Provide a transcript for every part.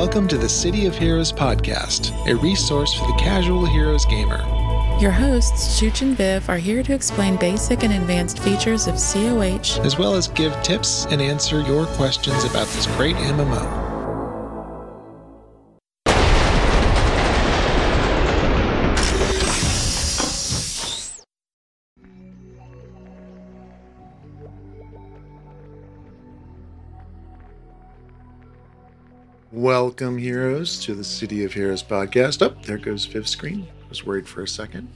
Welcome to the City of Heroes podcast, a resource for the casual heroes gamer. Your hosts, Chooch and Viv, are here to explain basic and advanced features of COH, as well as give tips and answer your questions about this great MMO. Welcome, heroes, to the City of Heroes podcast. Oh, there goes fifth screen. I was worried for a second.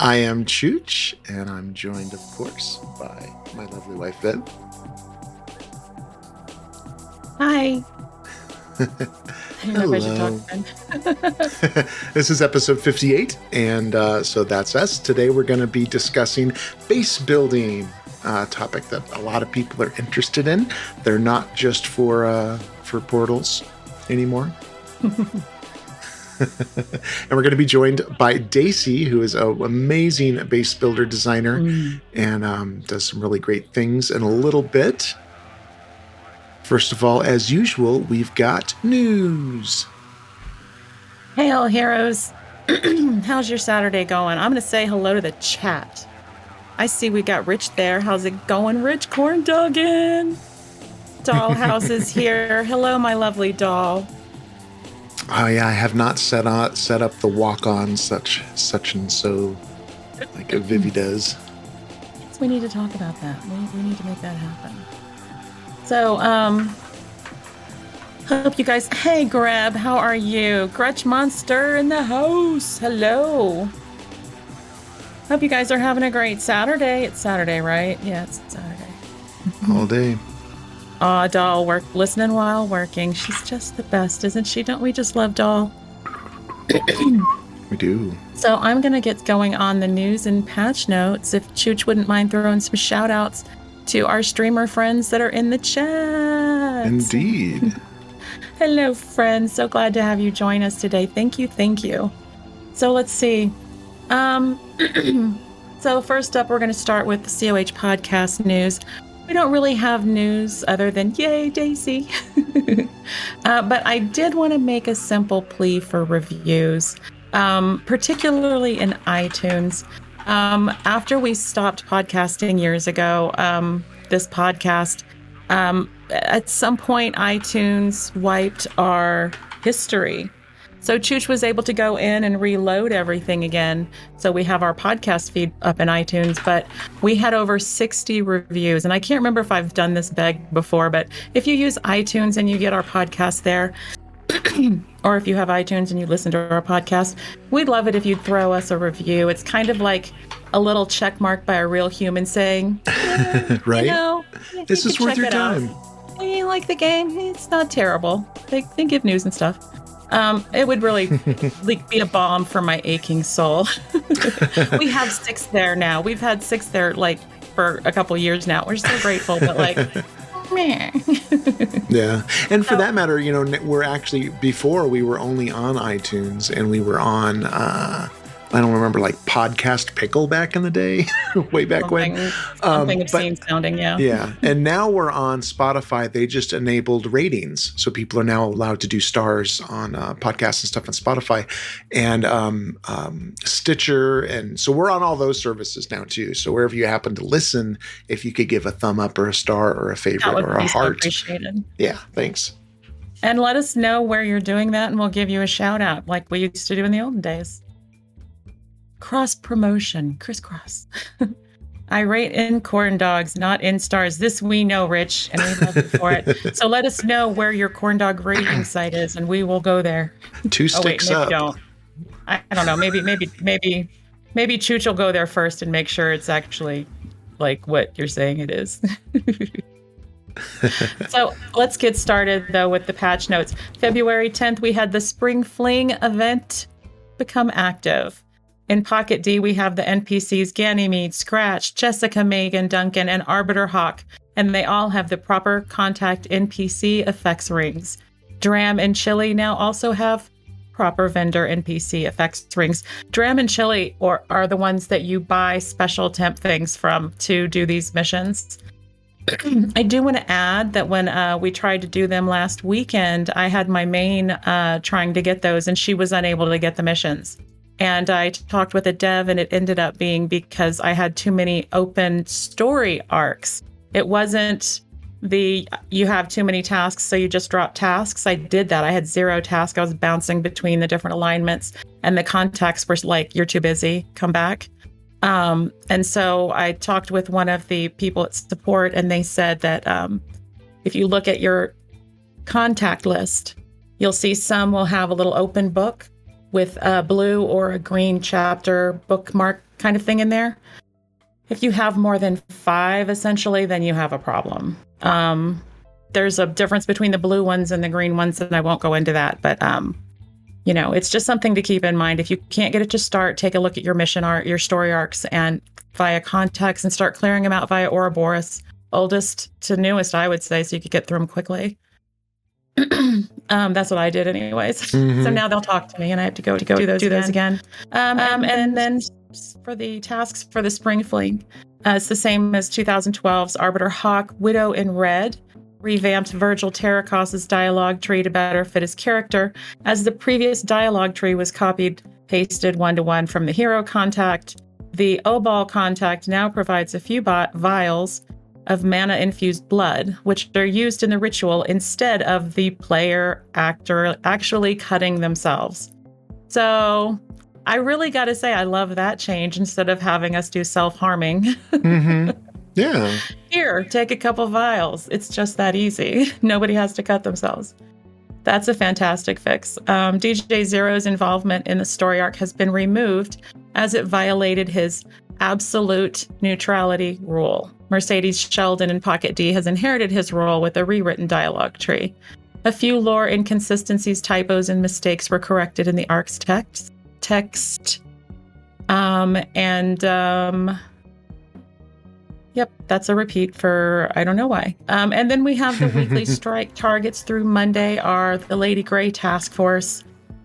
I am Chooch, and I'm joined, of course, by my lovely wife, Viv. Hi. Hello. this is episode 58, and uh, so that's us. Today we're going to be discussing base building, uh, topic that a lot of people are interested in. They're not just for uh, for portals anymore. and we're going to be joined by Daisy, who is an amazing base builder designer mm. and um, does some really great things in a little bit. First of all, as usual, we've got news. Hey, all heroes. How's your Saturday going? I'm going to say hello to the chat. I see we got Rich there. How's it going, Rich Corn Duggan? Dollhouse is here. Hello, my lovely doll. Oh yeah, I have not set up set up the walk on such such and so like a Vivi does. We need to talk about that. We, we need to make that happen. So, um, hope you guys. Hey, Grab, how are you? Grudge Monster in the house. Hello. Hope you guys are having a great Saturday. It's Saturday, right? Yeah, it's Saturday. All day. Aw, Doll, work listening while working. She's just the best, isn't she? Don't we just love Doll? we do. So I'm gonna get going on the news and patch notes. If Chooch wouldn't mind throwing some shout outs to our streamer friends that are in the chat. Indeed. Hello, friends. So glad to have you join us today. Thank you, thank you. So let's see. Um so first up we're gonna start with the COH podcast news. We don't really have news other than yay, Daisy. uh, but I did want to make a simple plea for reviews, um, particularly in iTunes. Um, after we stopped podcasting years ago, um, this podcast, um, at some point, iTunes wiped our history. So Chooch was able to go in and reload everything again. So we have our podcast feed up in iTunes, but we had over 60 reviews. And I can't remember if I've done this beg before, but if you use iTunes and you get our podcast there, or if you have iTunes and you listen to our podcast, we'd love it if you'd throw us a review. It's kind of like a little check mark by a real human saying, yeah, right? You know, this is worth your time. Out. You like the game? It's not terrible. They, they give news and stuff. Um, it would really like be a balm for my aching soul. we have six there now. We've had six there like for a couple years now. We're so grateful, but like yeah. And for that matter, you know, we're actually before we were only on iTunes and we were on uh I don't remember like podcast pickle back in the day, way back something, when. Something um, obscene sounding, yeah. Yeah, and now we're on Spotify. They just enabled ratings, so people are now allowed to do stars on uh, podcasts and stuff on Spotify, and um, um, Stitcher, and so we're on all those services now too. So wherever you happen to listen, if you could give a thumb up or a star or a favorite or a heart. Yeah, thanks. And let us know where you're doing that, and we'll give you a shout out like we used to do in the olden days cross promotion, crisscross. I rate in corn dogs, not in stars. This we know, Rich, and we love you for it. So let us know where your corn dog rating site is, and we will go there. Two sticks oh, wait, maybe up. Don't. I, I don't know. Maybe, maybe, maybe, maybe Chooch will go there first and make sure it's actually like what you're saying it is. so let's get started though with the patch notes. February 10th, we had the Spring Fling event become active. In Pocket D, we have the NPCs Ganymede, Scratch, Jessica, Megan, Duncan, and Arbiter Hawk, and they all have the proper contact NPC effects rings. Dram and Chili now also have proper vendor NPC effects rings. Dram and Chili or, are the ones that you buy special temp things from to do these missions. I do want to add that when uh, we tried to do them last weekend, I had my main uh, trying to get those, and she was unable to get the missions. And I talked with a dev, and it ended up being because I had too many open story arcs. It wasn't the you have too many tasks, so you just drop tasks. I did that. I had zero tasks. I was bouncing between the different alignments, and the contacts were like, "You're too busy. Come back." Um, and so I talked with one of the people at support, and they said that um, if you look at your contact list, you'll see some will have a little open book with a blue or a green chapter bookmark kind of thing in there. If you have more than five, essentially, then you have a problem. Um, there's a difference between the blue ones and the green ones, and I won't go into that, but um, you know, it's just something to keep in mind. If you can't get it to start, take a look at your mission art, your story arcs, and via context and start clearing them out via Ouroboros, oldest to newest, I would say, so you could get through them quickly. um, that's what I did, anyways. Mm-hmm. So now they'll talk to me, and I have to go to go do those, do those again. Um, um, and then for the tasks for the spring fling, uh, it's the same as 2012's Arbiter Hawk, Widow in Red, revamped Virgil Tarikoss's dialogue tree to better fit his character, as the previous dialogue tree was copied, pasted one to one from the hero contact. The Obal contact now provides a few bot vials of mana infused blood, which are used in the ritual instead of the player actor actually cutting themselves. So I really got to say, I love that change instead of having us do self harming. mm-hmm. Yeah. Here, take a couple vials. It's just that easy. Nobody has to cut themselves. That's a fantastic fix. Um, DJ Zero's involvement in the story arc has been removed as it violated his absolute neutrality rule. Mercedes Sheldon in Pocket D has inherited his role with a rewritten dialogue tree. A few lore inconsistencies, typos, and mistakes were corrected in the arc's text. Text. Um, and um, Yep, that's a repeat for I don't know why. Um, and then we have the weekly strike targets through Monday are the Lady Grey Task Force,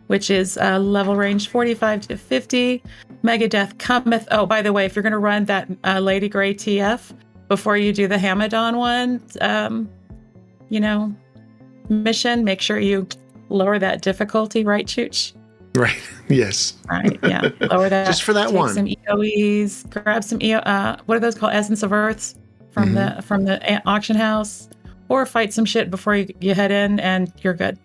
which is uh, level range 45 to 50. Megadeth cometh. Oh, by the way, if you're going to run that uh, Lady Grey TF before you do the Hamidon one, um, you know, mission, make sure you lower that difficulty, right, Chooch? Right. Yes. Right. Yeah. Lower that. Just for that Take one. Some EOEs. Grab some EO. Uh, what are those called? Essence of Earths from mm-hmm. the from the auction house, or fight some shit before you, you head in, and you're good.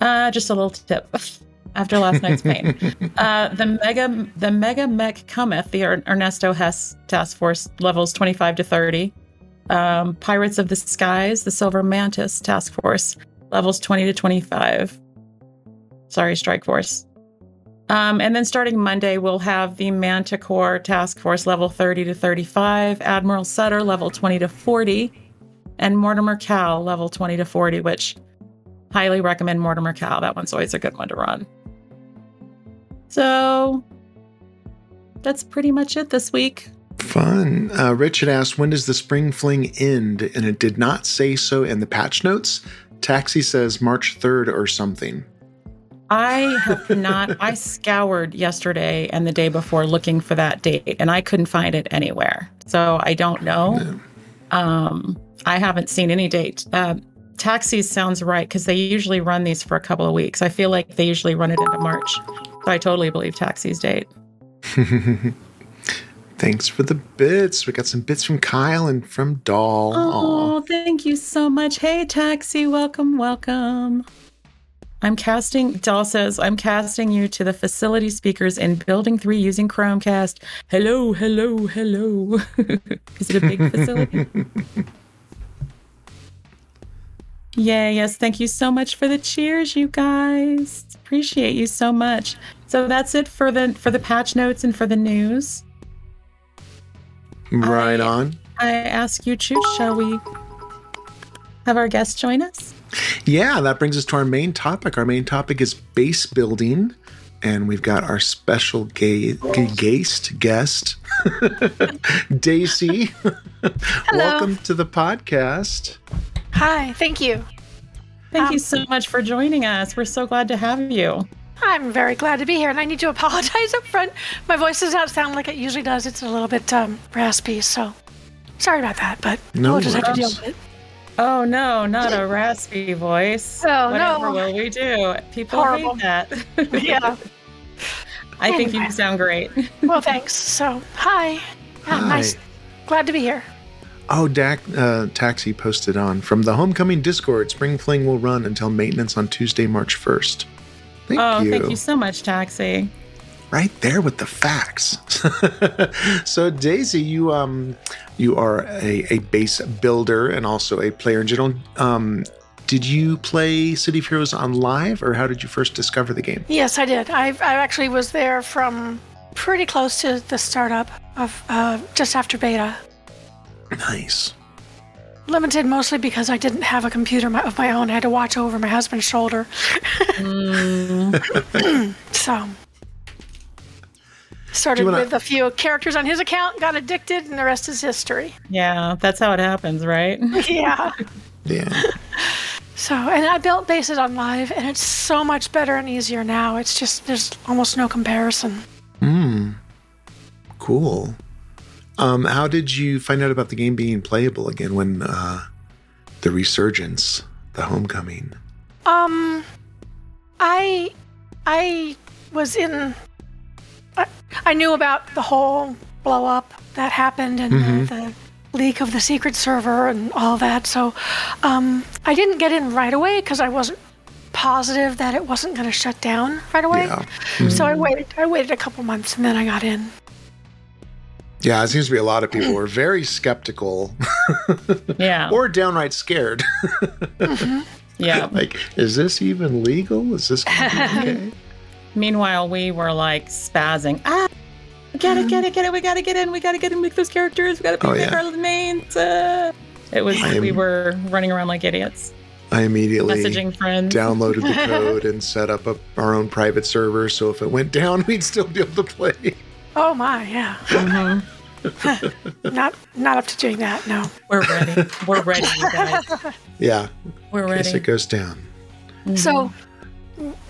Uh, just a little tip. After last night's pain, uh, the mega the mega mech cometh the Ernesto Hess task force levels 25 to 30. Um, Pirates of the Skies, the Silver Mantis task force levels 20 to 25 sorry, Strike Force. Um, and then starting Monday, we'll have the Manticore Task Force level 30 to 35, Admiral Sutter level 20 to 40, and Mortimer Kal level 20 to 40, which highly recommend Mortimer Kal. That one's always a good one to run. So that's pretty much it this week. Fun. Uh, Richard asked, when does the spring fling end? And it did not say so in the patch notes. Taxi says March 3rd or something. I have not, I scoured yesterday and the day before looking for that date and I couldn't find it anywhere. So I don't know. No. Um, I haven't seen any date. Uh, taxis sounds right because they usually run these for a couple of weeks. I feel like they usually run it into March. I totally believe taxis date. Thanks for the bits. We got some bits from Kyle and from Doll. Oh, Aww. thank you so much. Hey, Taxi, welcome, welcome. I'm casting, Doll says, I'm casting you to the facility speakers in Building 3 using Chromecast. Hello, hello, hello. Is it a big facility? yeah, yes. Thank you so much for the cheers, you guys. Appreciate you so much. So that's it for the for the patch notes and for the news. Right I, on. I ask you, choose, shall we have our guest join us? Yeah, that brings us to our main topic. Our main topic is base building, and we've got our special gay, gay guest guest, Daisy. Welcome to the podcast. Hi, thank you. Thank um, you so much for joining us. We're so glad to have you. I'm very glad to be here, and I need to apologize up front. My voice does not sound like it usually does. It's a little bit um, raspy, so Sorry about that, but No we'll just have to deal with it. Oh no, not a raspy voice. Oh, Whatever no. will we do? People Horrible. hate that. Yeah. I think you sound great. well, thanks. So, hi. Yeah, Hi. Nice. Glad to be here. Oh, Dak, uh, Taxi posted on from the Homecoming Discord. Spring Fling will run until maintenance on Tuesday, March 1st. Thank oh, you. thank you so much, Taxi. Right there with the facts. so Daisy, you um you are a, a base builder and also a player in general. Um did you play City of Heroes on live or how did you first discover the game? Yes, I did. I, I actually was there from pretty close to the startup of uh, just after beta. Nice. Limited mostly because I didn't have a computer of my own. I had to watch over my husband's shoulder. so started wanna- with a few characters on his account, got addicted, and the rest is history. Yeah, that's how it happens, right? yeah. Yeah. So, and I built bases on live, and it's so much better and easier now. It's just there's almost no comparison. Hmm. Cool. Um how did you find out about the game being playable again when uh the resurgence, the homecoming? Um, I, I was in. I, I knew about the whole blow up that happened and the, the leak of the secret server and all that. So, um, I didn't get in right away because I wasn't positive that it wasn't going to shut down right away. Yeah. So I mm-hmm. waited. I waited a couple months and then I got in. Yeah, it seems to be a lot of people were very skeptical Yeah. or downright scared. Mm-hmm. yeah. like, is this even legal? Is this gonna be okay? Meanwhile, we were like spazzing. Ah, get it, get it, get it. We gotta get in. We gotta get in. Make those characters. We gotta pick Oh, yeah. our names. Uh, it was. I am- we were running around like idiots, I immediately messaging friends. downloaded the code and set up a, our own private server so if it went down, we'd still be able to play. Oh my, yeah. Mhm. not not up to doing that. No. We're ready. We're ready, you guys. Yeah, We're ready. in case it goes down. So,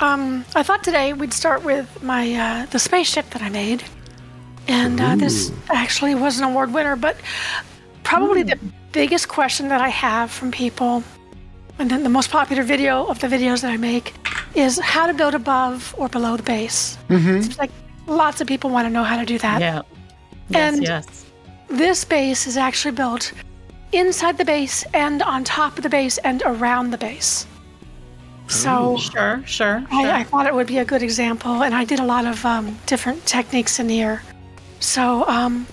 um, I thought today we'd start with my uh, the spaceship that I made, and uh, this actually was an award winner. But probably the biggest question that I have from people, and then the most popular video of the videos that I make, is how to build above or below the base. Seems like lots of people want to know how to do that. Yeah. Yes. And- yes. This base is actually built inside the base and on top of the base and around the base. So. Sure. Sure. sure. I, I thought it would be a good example, and I did a lot of um, different techniques in here. So, um,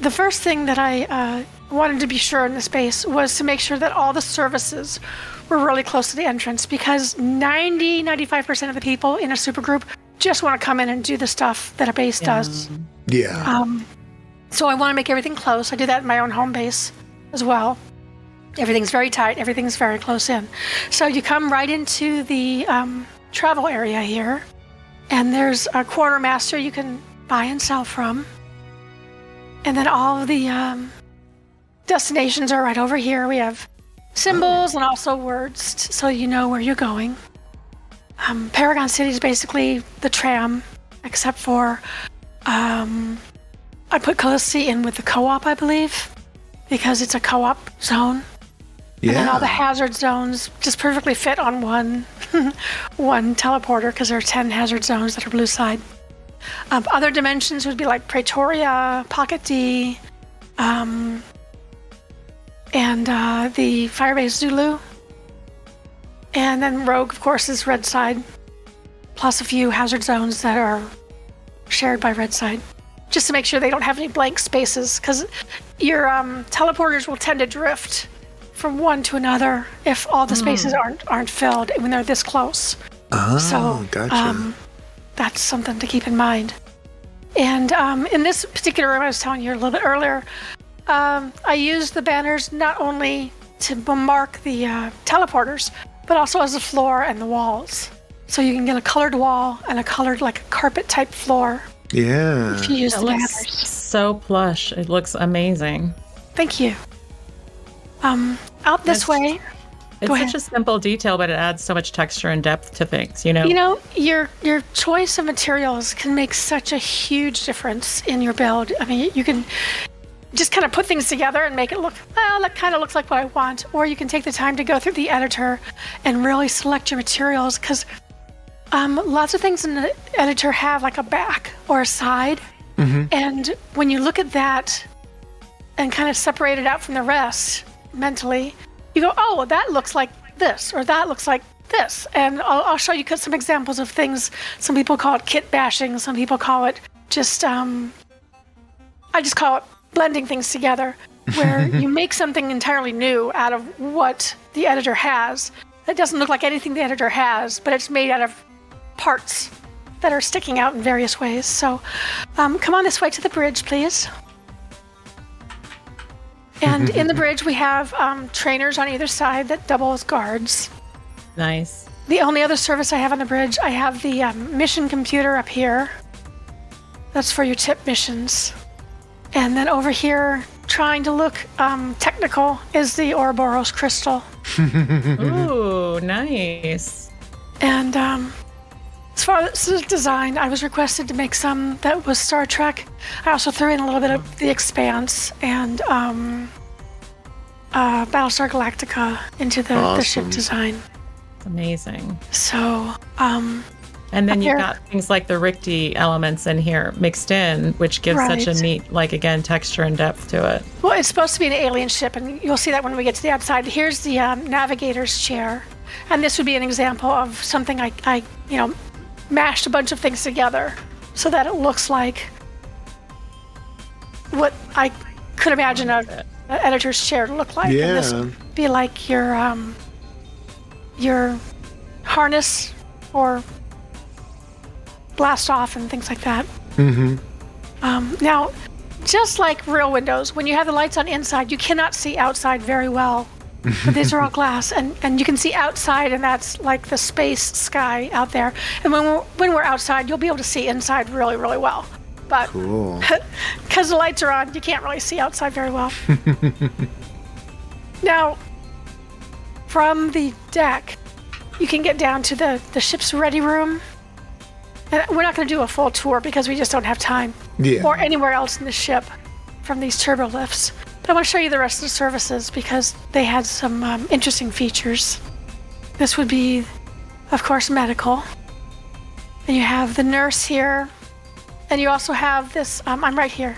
the first thing that I uh, wanted to be sure in the space was to make sure that all the services were really close to the entrance because 90 95% of the people in a supergroup just want to come in and do the stuff that a base does. Yeah. Um, so I want to make everything close. I do that in my own home base as well. Everything's very tight. Everything's very close in. So you come right into the um, travel area here, and there's a quartermaster you can buy and sell from. And then all of the um, destinations are right over here. We have symbols and also words t- so you know where you're going. Um, Paragon City is basically the tram, except for um, I put Kallisti in with the co-op, I believe, because it's a co-op zone. And then all the hazard zones just perfectly fit on one one teleporter because there are 10 hazard zones that are blue side. Um, other dimensions would be like Praetoria, Pocket D, um, and uh, the Firebase Zulu. And then Rogue, of course, is red side, plus a few hazard zones that are shared by red side, just to make sure they don't have any blank spaces because your um, teleporters will tend to drift from one to another if all the spaces aren't aren't filled when they're this close. Oh, So, gotcha. um, that's something to keep in mind. And um, in this particular room, I was telling you a little bit earlier, um, I used the banners not only to mark the uh, teleporters, but also as the floor and the walls. So you can get a colored wall and a colored, like a carpet type floor yeah. if you use It the looks banners. so plush. It looks amazing. Thank you. Um, out this Yes. way, It's Go such a simple detail, but it adds so much texture and depth to things. You know. You know, your your choice of materials can make such a huge difference in your build. I mean, you can just kind of put things together and make it look, well, that kind of looks like what I want. Or you can take the time to go through the editor and really select your materials because um, lots of things in the editor have like a back or a side. And when you look at that and kind of separate it out from the rest mentally, you go, oh, well, that looks like this, or that looks like this. And I'll, I'll show you some examples of things. Some people call it kit bashing, some people call it just, um, I just call it blending things together, where you make something entirely new out of what the editor has. That doesn't look like anything the editor has, but it's made out of parts that are sticking out in various ways. So um, come on this way to the bridge, please. And in the bridge, we have um, trainers on either side that double as guards. Nice. The only other service I have on the bridge, I have the um, mission computer up here. That's for your tip missions. And then over here, trying to look um, technical, is the Ouroboros crystal. Ooh, nice. And um, as far as the design, I was requested to make some that was Star Trek. I also threw in a little bit of The Expanse and um, uh, Battlestar Galactica into the, the ship design. It's amazing. So, um, And then you've got things like the Rikti elements in here mixed in, which gives such a neat, like again, texture and depth to it. well, it's supposed to be an alien ship, and you'll see that when we get to the outside. Here's the um, navigator's chair, and this would be an example of something I, I, you know, mashed a bunch of things together so that it looks like what I could imagine a, an editor's chair to look like. And this Yeah. would be like your um, your harness or blast off and things like that. Mm-hmm. Um, now, just like real windows, when you have the lights on inside, you cannot see outside very well. But these are all glass, and, and you can see outside, and that's like the space sky out there. And when we're, when we're outside, you'll be able to see inside really, really well. But Cool. because the lights are on, you can't really see outside very well. now, from the deck, you can get down to the, the ship's ready room. And we're not going to do a full tour because we just don't have time. Yeah. Or anywhere else in the ship from these turbo lifts. But I want to show you the rest of the services because they had some um, interesting features. This would be, of course, medical. And you have the nurse here. And you also have this. Um, I'm right here.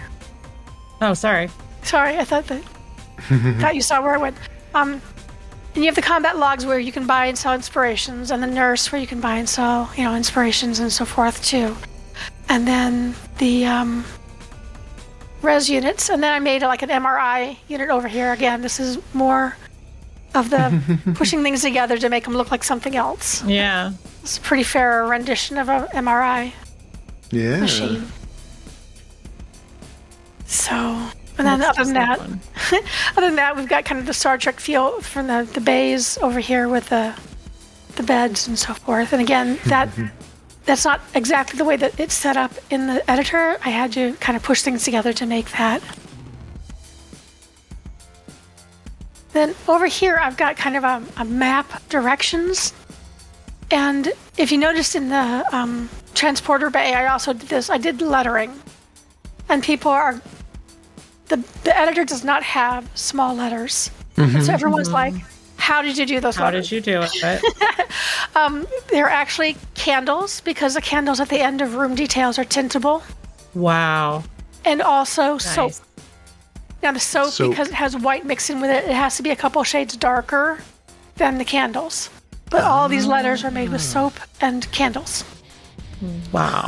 Oh, sorry. Sorry, I thought that thought you saw where I went. Um, and you have the combat logs where you can buy and sell inspirations, and the nurse where you can buy and sell, you know, inspirations and so forth too. And then the um, res units, and then I made like an MRI unit over here. Again, this is more of the pushing things together to make them look like something else. Yeah. It's a pretty fair rendition of a MRI Yeah. machine. So, and then That's other than that, other than that, we've got kind of the Star Trek feel from the, the bays over here with the the beds and so forth. And again, that that's not exactly the way that it's set up in the editor. I had to kind of push things together to make that. Then over here, I've got kind of a, a map directions. And if you noticed in the um, transporter bay, I also did this. I did lettering. And people are the, the editor does not have small letters. And so everyone's like, how did you do those How letters? did you do it? They're actually candles because the candles at the end of room details are tintable. wow. And also soap. Nice. Now the soap, Soap. because it has white mixed in with it, it has to be a couple shades darker than the candles. But all these letters are made with soap and candles. Wow.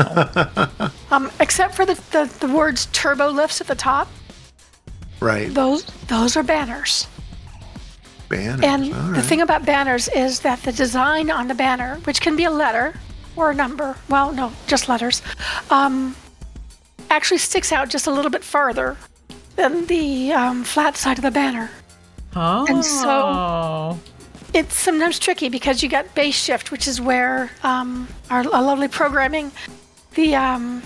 Um, except for the, the, the words turbo lifts at the top. Right. Those those are banners. Banners. And All the right. thing about banners is that the design on the banner, which can be a letter or a number, well, no, just letters, um, actually sticks out just a little bit further than the um, flat side of the banner. Oh. And so- It's sometimes tricky because you got base shift, which is where um, our, our lovely programming, the um,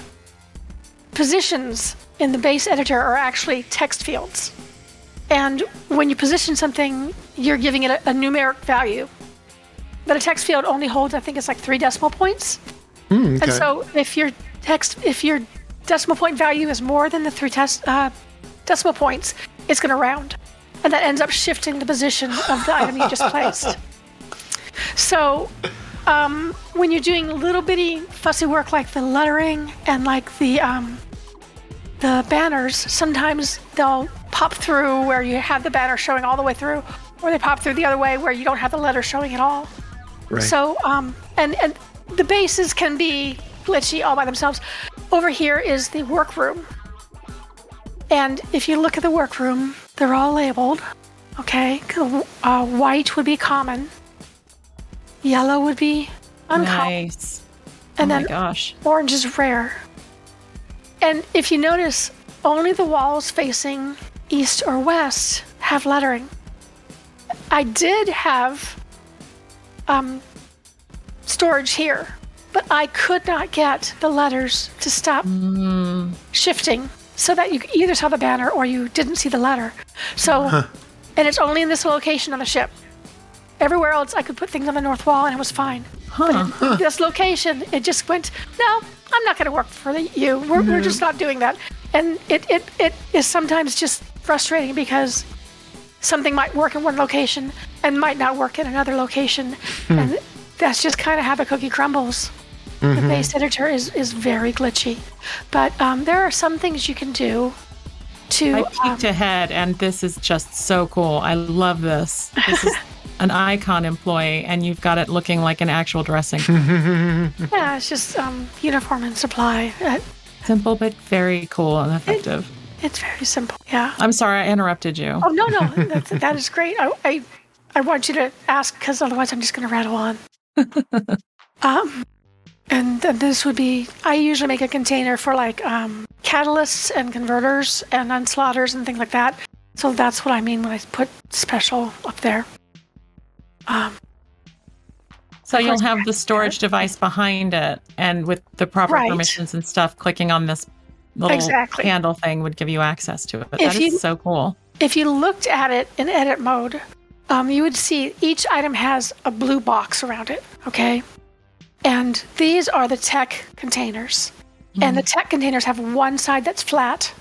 positions in the base editor are actually text fields. And when you position something, you're giving it a, a numeric value. But a text field only holds, I think it's like three decimal points. Mm, okay. And so if your text, if your decimal point value is more than the three test, uh, decimal points, it's going to round. And that ends up shifting the position of the item you just placed. So um, when you're doing little bitty fussy work like the lettering and like the um, the banners, sometimes they'll pop through where you have the banner showing all the way through, or they pop through the other way where you don't have the letter showing at all. Right. So, um, and and the bases can be glitchy all by themselves. Over here is the workroom, and if you look at the workroom, they're all labeled. Okay, uh, white would be common, yellow would be uncommon, Nice. and oh then gosh. orange is rare. And if you notice, only the walls facing east or west have lettering. I did have um, storage here, but I could not get the letters to stop shifting so that you either saw the banner or you didn't see the letter. So, and it's only in this location on the ship. Everywhere else, I could put things on the north wall and it was fine. Huh. But in this location, it just went, no, I'm not going to work for the, you. We're, we're just not doing that. And it, it, it is sometimes just frustrating because something might work in one location and might not work in another location. And that's just kind of how the cookie crumbles. The base editor is, is very glitchy. But um, there are some things you can do to. I um, peeked ahead, and this is just so cool. I love this. This is an icon employee, and you've got it looking like an actual dressing. yeah, it's just um, uniform and supply. Uh, Simple, but very cool and effective. it's very simple. Yeah. I'm sorry I interrupted you. Oh no, no, that's, that is great. I, I, I want you to ask because otherwise I'm just going to rattle on. um, and then this would be. I usually make a container for like um, catalysts and converters and unslotters and things like that. So that's what I mean when I put special up there. Um, So you'll have the storage device behind it, and with the proper Right. permissions and stuff, clicking on this little Exactly. handle thing would give you access to it. If that is you- so cool. if you looked at it in edit mode, um, you would see each item has a blue box around it. Okay, and these are the tech containers, and the tech containers have one side that's flat,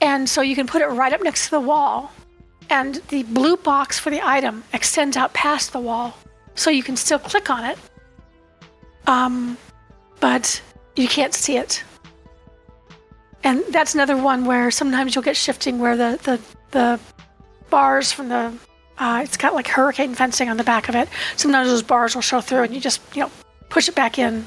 and so you can put it right up next to the wall, and the blue box for the item extends out past the wall, so you can still click on it, um, but you can't see it. And that's another one where sometimes you'll get shifting where the the, the bars from the uh, it's got like hurricane fencing on the back of it. Sometimes those bars will show through, and you just you know push it back in.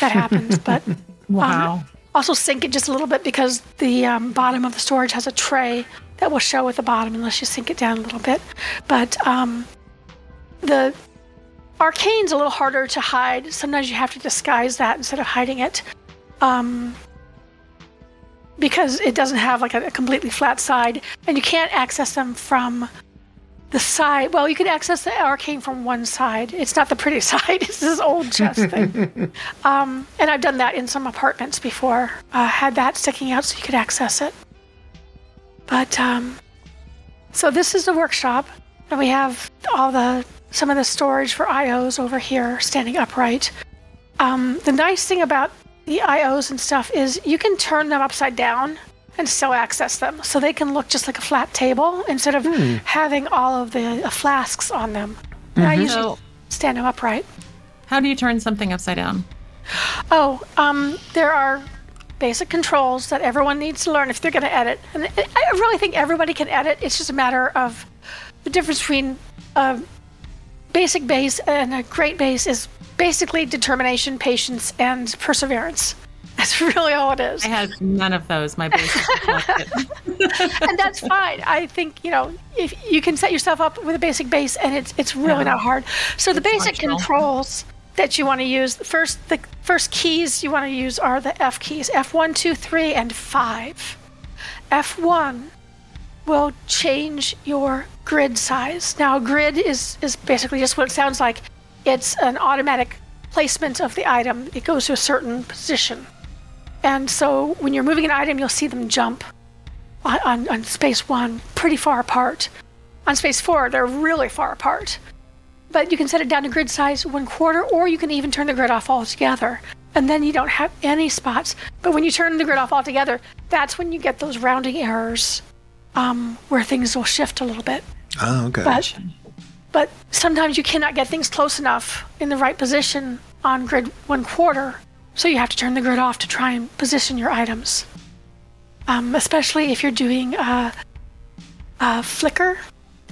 That happens, but Wow. also sink it just a little bit because the um, bottom of the storage has a tray that will show at the bottom unless you sink it down a little bit. But um, the arcane's a little harder to hide. Sometimes you have to disguise that instead of hiding it. Um, because it doesn't have like a, a completely flat side, and you can't access them from the side. Well, you can access the arcane from one side. It's not the pretty side. It's this old chest thing. Um, and I've done that in some apartments before. Uh, had that sticking out so you could access it. But um, so this is the workshop, and we have all the some of the storage for IOs over here standing upright. Um, the nice thing about the IOs and stuff is you can turn them upside down and still access them, so they can look just like a flat table instead of having all of the uh, flasks on them. And I usually So, stand them upright. how do you turn something upside down? Oh, um, there are basic controls that everyone needs to learn if they're going to edit. And I I really think everybody can edit. It's just a matter of the difference between a basic base and a great base is basically determination, patience, and perseverance. That's really all it is. I had none of those. My base and that's fine. I think you know if you can set yourself up with a basic base, and it's it's really Yeah. not hard. So the basic functional. controls that you want to use first the first keys you want to use are the F keys F1, 2, 3, and 5. F1 will change your grid size. Now, grid is is basically just what it sounds like. It's an automatic placement of the item. It goes to a certain position. And so when you're moving an item, you'll see them jump on, on, on space one pretty far apart. On space four, they're really far apart. But you can set it down to grid size one quarter, or you can even turn the grid off altogether. and then you don't have any spots. But when you turn the grid off altogether, that's when you get those rounding errors um, where things will shift a little bit. Oh, okay. But, but sometimes you cannot get things close enough in the right position on grid one quarter, so you have to turn the grid off to try and position your items. Um, especially if you're doing a, a flicker.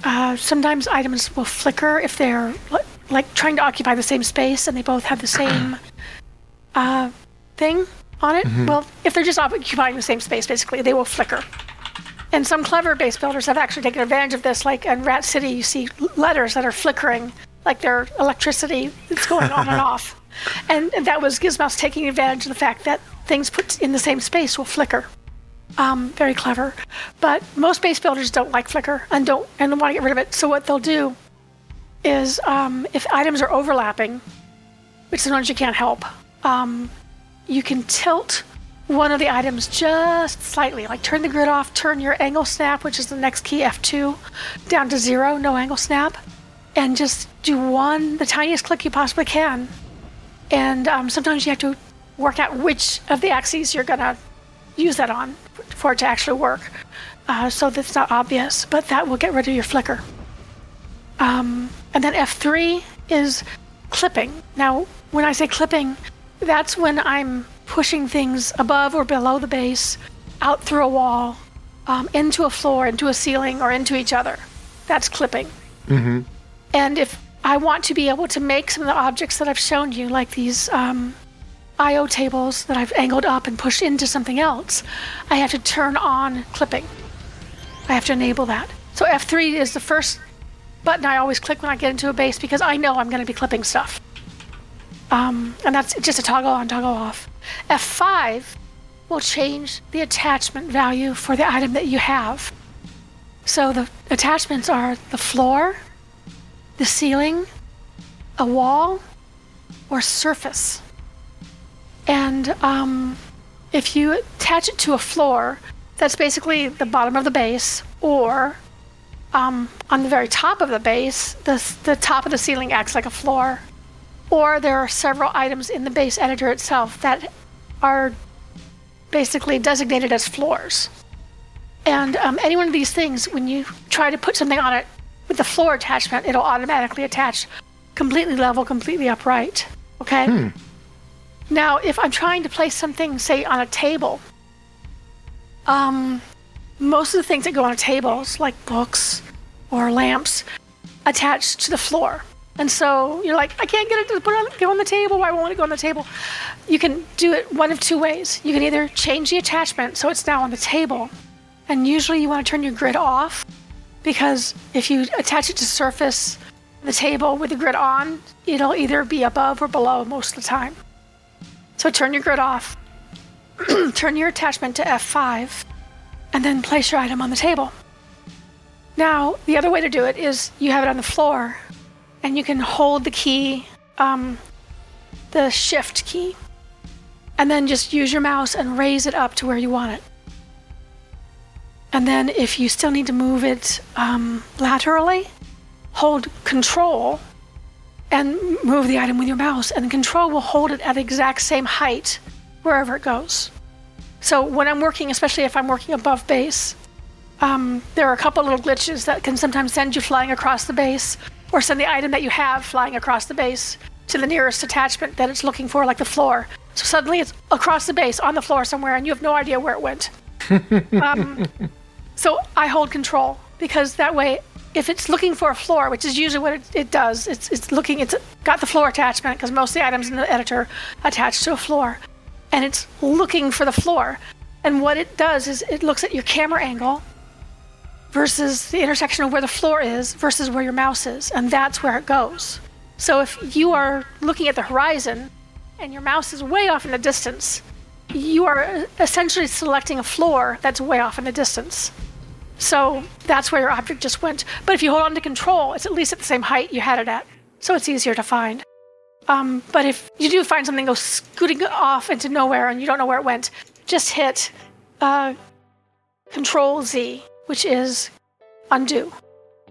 Uh, sometimes items will flicker if they're li- like trying to occupy the same space and they both have the same uh, thing on it. Well, if they're just occupying the same space, basically, they will flicker. And some clever base builders have actually taken advantage of this. Like in Rat City, you see letters that are flickering, like they're electricity that's going on and off. And that was Gizmouse taking advantage of the fact that things put in the same space will flicker. Um, very clever. But most base builders don't like flicker and don't and want to get rid of it. So what they'll do is um, if items are overlapping, which sometimes you can't help, um, you can tilt one of the items just slightly, like turn the grid off, turn your angle snap, which is the next key F2, down to zero, no angle snap, and just do one, the tiniest click you possibly can. And um, sometimes you have to work out which of the axes you're gonna use that on for it to actually work. Uh, so that's not obvious, but that will get rid of your flicker. Um, and then F3 is clipping. Now, when I say clipping, that's when I'm pushing things above or below the base, out through a wall, um, into a floor, into a ceiling, or into each other. That's clipping. And if I want to be able to make some of the objects that I've shown you, like these um, I/O tables that I've angled up and pushed into something else, I have to turn on clipping. I have to enable that. So F3 is the first button I always click when I get into a base because I know I'm going to be clipping stuff. Um, and that's just a toggle on, toggle off. F5 will change the attachment value for the item that you have. So the attachments are the floor, the ceiling, a wall, or surface. And um, if you attach it to a floor, that's basically the bottom of the base, or um, on the very top of the base, the, the top of the ceiling acts like a floor. Or there are several items in the base editor itself that are basically designated as floors. And um, any one of these things, when you try to put something on it with the floor attachment, it'll automatically attach completely level, completely upright. Okay? Now, if I'm trying to place something, say, on a table, um, most of the things that go on a table, like books or lamps, attach to the floor. And so you're like, I can't get it to put on, go on the table. Why won't it go on the table? You can do it one of two ways. You can either change the attachment so it's now on the table, and usually you want to turn your grid off because if you attach it to surface the table with the grid on, it'll either be above or below most of the time. So turn your grid off, turn your attachment to F5, and then place your item on the table. Now, the other way to do it is you have it on the floor, and you can hold the key, um, the shift key, and then just use your mouse and raise it up to where you want it. And then, if you still need to move it um, laterally, hold Control and move the item with your mouse, and Control will hold it at the exact same height wherever it goes. So when I'm working, especially if I'm working above base, um, there are a couple little glitches that can sometimes send you flying across the base, or send the item that you have flying across the base to the nearest attachment that it's looking for, like the floor. So suddenly it's across the base on the floor somewhere, and you have no idea where it went. um, so I hold control because that way, if it's looking for a floor, which is usually what it, it does, it's it's looking, it's got the floor attachment because most of the items in the editor attach to a floor, and it's looking for the floor. And what it does is it looks at your camera angle versus the intersection of where the floor is versus where your mouse is, and that's where it goes. So if you are looking at the horizon and your mouse is way off in the distance, you are essentially selecting a floor that's way off in the distance. So that's where your object just went. But if you hold on to control, it's at least at the same height you had it at. So it's easier to find. Um, but if you do find something go scooting off into nowhere and you don't know where it went, just hit uh, Control Z, which is undo.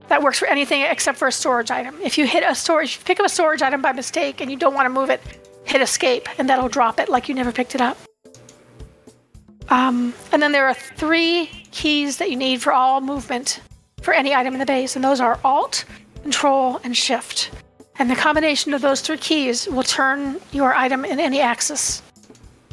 That works for anything except for a storage item. If you hit a storage, if you pick up a storage item by mistake and you don't want to move it, hit escape, and that'll drop it like you never picked it up. Um, and then there are three keys that you need for all movement for any item in the base, and those are Alt, Control, and Shift. And the combination of those three keys will turn your item in any axis.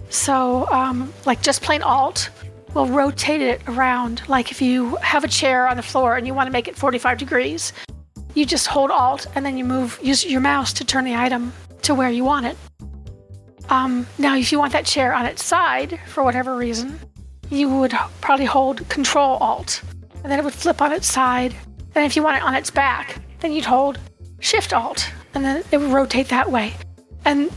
So, um, like just plain Alt will rotate it around. Like if you have a chair on the floor and you want to make it 45 degrees, you just hold Alt and then you move, use your mouse to turn the item to where you want it. Um, now, if you want that chair on its side for whatever reason, you would probably hold Control Alt, and then it would flip on its side. And if you want it on its back, then you'd hold Shift Alt, and then it would rotate that way. And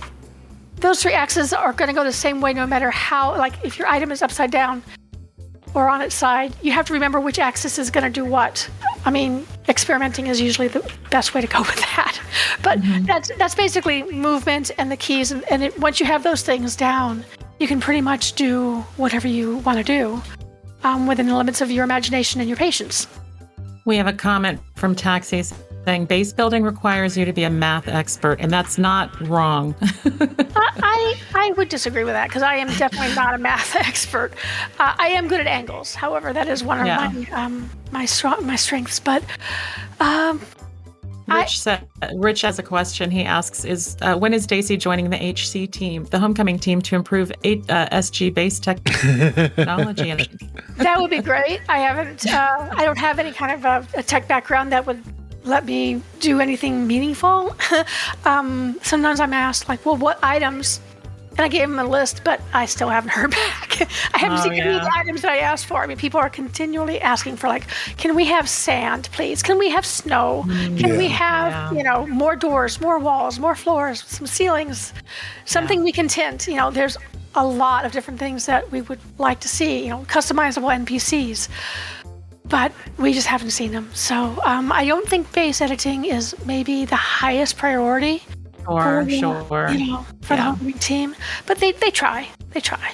those three axes are going to go the same way no matter how, like if your item is upside down or on its side, you have to remember which axis is going to do what. I mean, experimenting is usually the best way to go with that. But mm-hmm. that's that's basically movement and the keys, and, and it, once you have those things down, you can pretty much do whatever you want to do um, within the limits of your imagination and your patience. We have a comment from Taxis saying base building requires you to be a math expert, and that's not wrong. I, I would disagree with that because I am definitely not a math expert. Uh, I am good at angles, however, that is one of yeah. my um, my strong my strengths. But um, Rich, I, Rich has a question. He asks: Is uh, when is Daisy joining the HC team, the homecoming team, to improve eight, uh, SG based technology? that would be great. I haven't. Uh, I don't have any kind of a, a tech background that would let me do anything meaningful. um, sometimes I'm asked, like, well, what items? And I gave them a list, but I still haven't heard back. I haven't oh, seen yeah. any of the items that I asked for. I mean, people are continually asking for, like, can we have sand, please? Can we have snow? Mm, can yeah. we have, yeah. you know, more doors, more walls, more floors, some ceilings, something we can tint? You know, there's a lot of different things that we would like to see, you know, customizable NPCs but we just haven't seen them. So um, I don't think base editing is maybe the highest priority. Sure, for, sure. You know, for yeah. the homecoming team, but they they try. They try.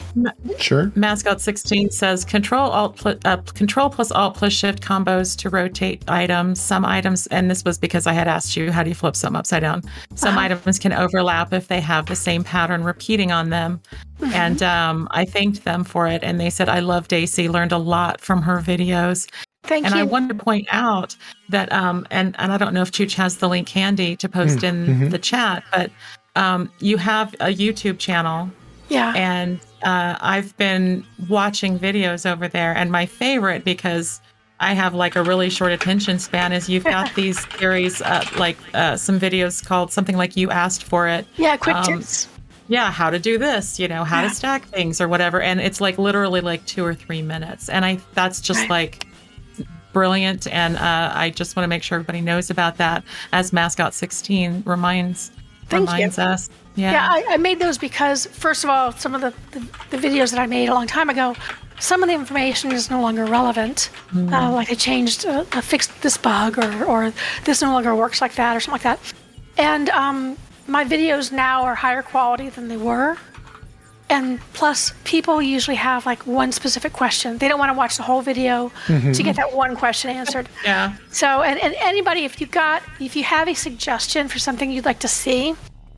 Sure. Mascot sixteen says Control Alt pl- uh, Control plus Alt plus Shift combos to rotate items. Some items, and this was because I had asked you how do you flip some upside down. Some uh-huh. items can overlap if they have the same pattern repeating on them. Mm-hmm. And um, I thanked them for it, and they said I love Daisy. Learned a lot from her videos. Thank and you. I want to point out that, um, and, and I don't know if Chooch has the link handy to post mm, in mm-hmm. the chat, but um, you have a YouTube channel. Yeah. And uh, I've been watching videos over there, and my favorite because I have like a really short attention span is you've got these series, uh, like uh, some videos called something like "You Asked for It." Yeah, quick um, tips. Yeah, how to do this, you know, how yeah. to stack things or whatever, and it's like literally like two or three minutes, and I that's just right. like brilliant. And uh, I just want to make sure everybody knows about that as Mascot 16 reminds Thank reminds you. us. Yeah, yeah I, I, made those because, first of all, some of the, the, the, videos that I made a long time ago, some of the information is no longer relevant. Mm. Uh, like I changed, uh, fixed this bug, or, or this no longer works like that, or something like that. And um, my videos now are higher quality than they were and plus people usually have like one specific question they don't want to watch the whole video mm-hmm. to get that one question answered yeah so and, and anybody if you got if you have a suggestion for something you'd like to see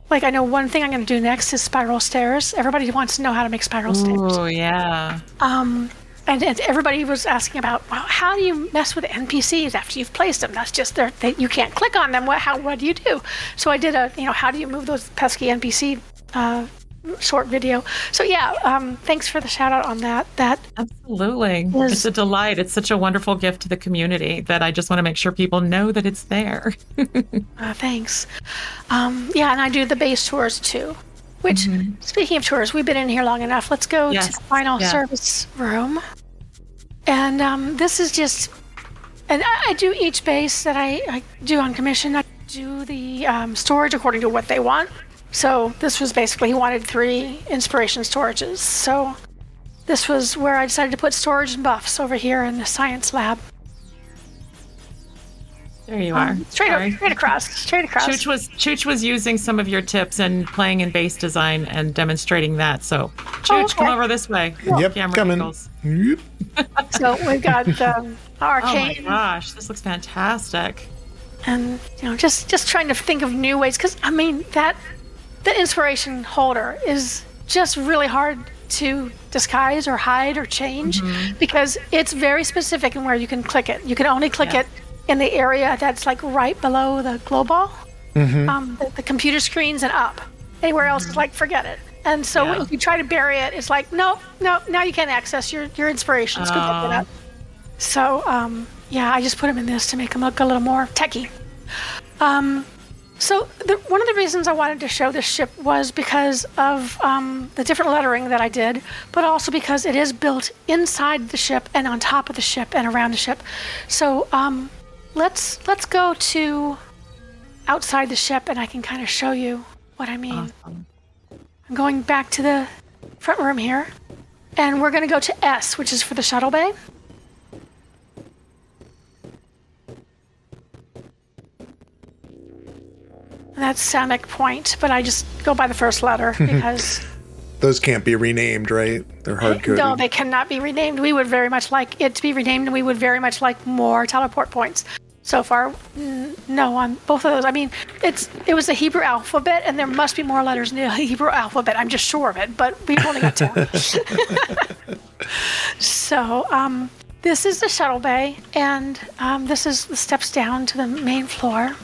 like i know one thing i'm going to do next is spiral stairs everybody wants to know how to make spiral Ooh, stairs oh yeah um and, and, everybody was asking about well, how do you mess with NPCs after you've placed them? That's just there. You can't click on them. What how what do you do? So I did a you know how do you move those pesky NPC uh, short video. So yeah, um, thanks for the shout out on that. That absolutely, is, it's a delight. It's such a wonderful gift to the community that I just want to make sure people know that it's there. uh, thanks. Um, yeah, and I do the base tours too. Which, mm-hmm. speaking of tours, we've been in here long enough. Let's go yes. to the final yeah. service room. And um, this is just, and I, I, do each base that I, I, do on commission. I do the um, storage according to what they want. So this was basically he wanted three inspiration storages. So this was where I decided to put storage and buffs over here in the science lab. There you um, are. Straight, straight across. Straight across. Chooch was Chooch was using some of your tips and playing in base design and demonstrating that. So Chooch, oh, okay. come over this way. Yep, Camera coming. Yep. so we've got um, arcane. Oh my gosh, this looks fantastic. And you know, just just trying to think of new ways because I mean that the inspiration holder is just really hard to disguise or hide or change because it's very specific in where you can click it. You can only click Yeah. it in the area that's like right below the glow ball, um, the, the computer screens, and up. Anywhere else is like forget it. And so Yeah. if you try to bury it, it's like no, no, now you can't access your your inspirations. Go pick it up. So um, yeah, I just put them in this to make them look a little more techy. Um, so the, one of the reasons I wanted to show this ship was because of um, the different lettering that I did, but also because it is built inside the ship and on top of the ship and around the ship. So um, let's let's go to outside the ship and I can kind of show you what I mean. Awesome. I'm going back to the front room here, and we're going to go to S, which is for the shuttle bay. That's Samekh Point, but I just go by the first letter because Those can't be renamed, right? They're hard coded. no, they cannot be renamed. We would very much like it to be renamed, and we would very much like more teleport points. So far, n- no on both of those. I mean, it's it was the Hebrew alphabet, and there must be more letters in the Hebrew alphabet. I'm just sure of it, but we've only got two. so, um, this is the shuttle bay, and um, this is the steps down to the main floor.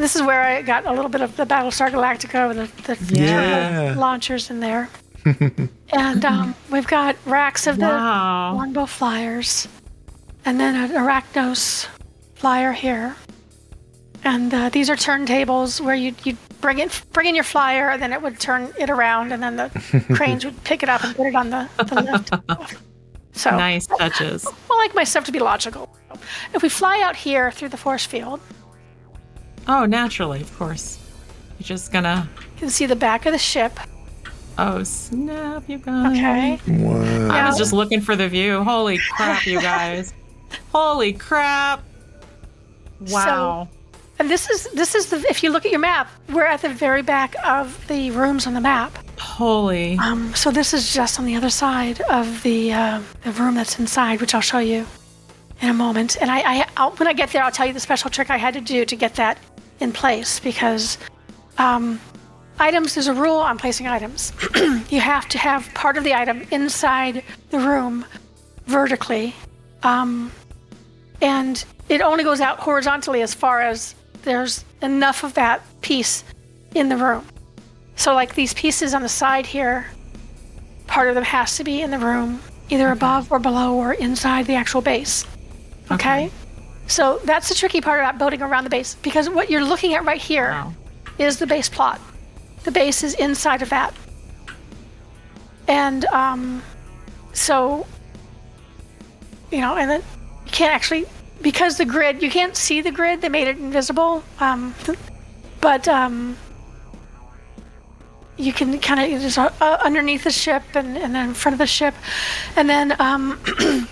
This is where I got a little bit of the Battlestar Galactica, the, the Yeah. launchers in there. and um, we've got racks of the Wow. longbow flyers, and then an Arachnos flyer here. And uh, these are turntables where you you bring it bring in your flyer, and then it would turn it around, and then the cranes would pick it up and put it on the, the lift. So Nice touches. I like my stuff to be logical. If we fly out here through the force field, Oh, naturally, of course. You're just gonna. you can see the back of the ship. Oh, snap, you guys. Okay. Wow. I was just looking for the view. Holy crap, you guys. Holy crap. Wow. And this is this is the if you look at your map, we're at the very back of the rooms on the map. Holy. Um, so this is just on the other side of the uh, the room that's inside, which I'll show you in a moment. And I, I I'll, when I get there, I'll tell you the special trick I had to do to get that in place because um, items. There's a rule on placing items. you have to have part of the item inside the room vertically, um, and it only goes out horizontally as far as there's enough of that piece in the room. So, like these pieces on the side here, part of them has to be in the room, either above or below or inside the actual base. Okay? So, that's the tricky part about building around the base because what you're looking at right here is Wow. the base plot. The base is inside of that. And um, so, you know, and then you can't actually, because the grid, you can't see the grid, they made it invisible. Um, but um, you can kind of just uh, uh, underneath the ship and, and then in front of the ship. And then um,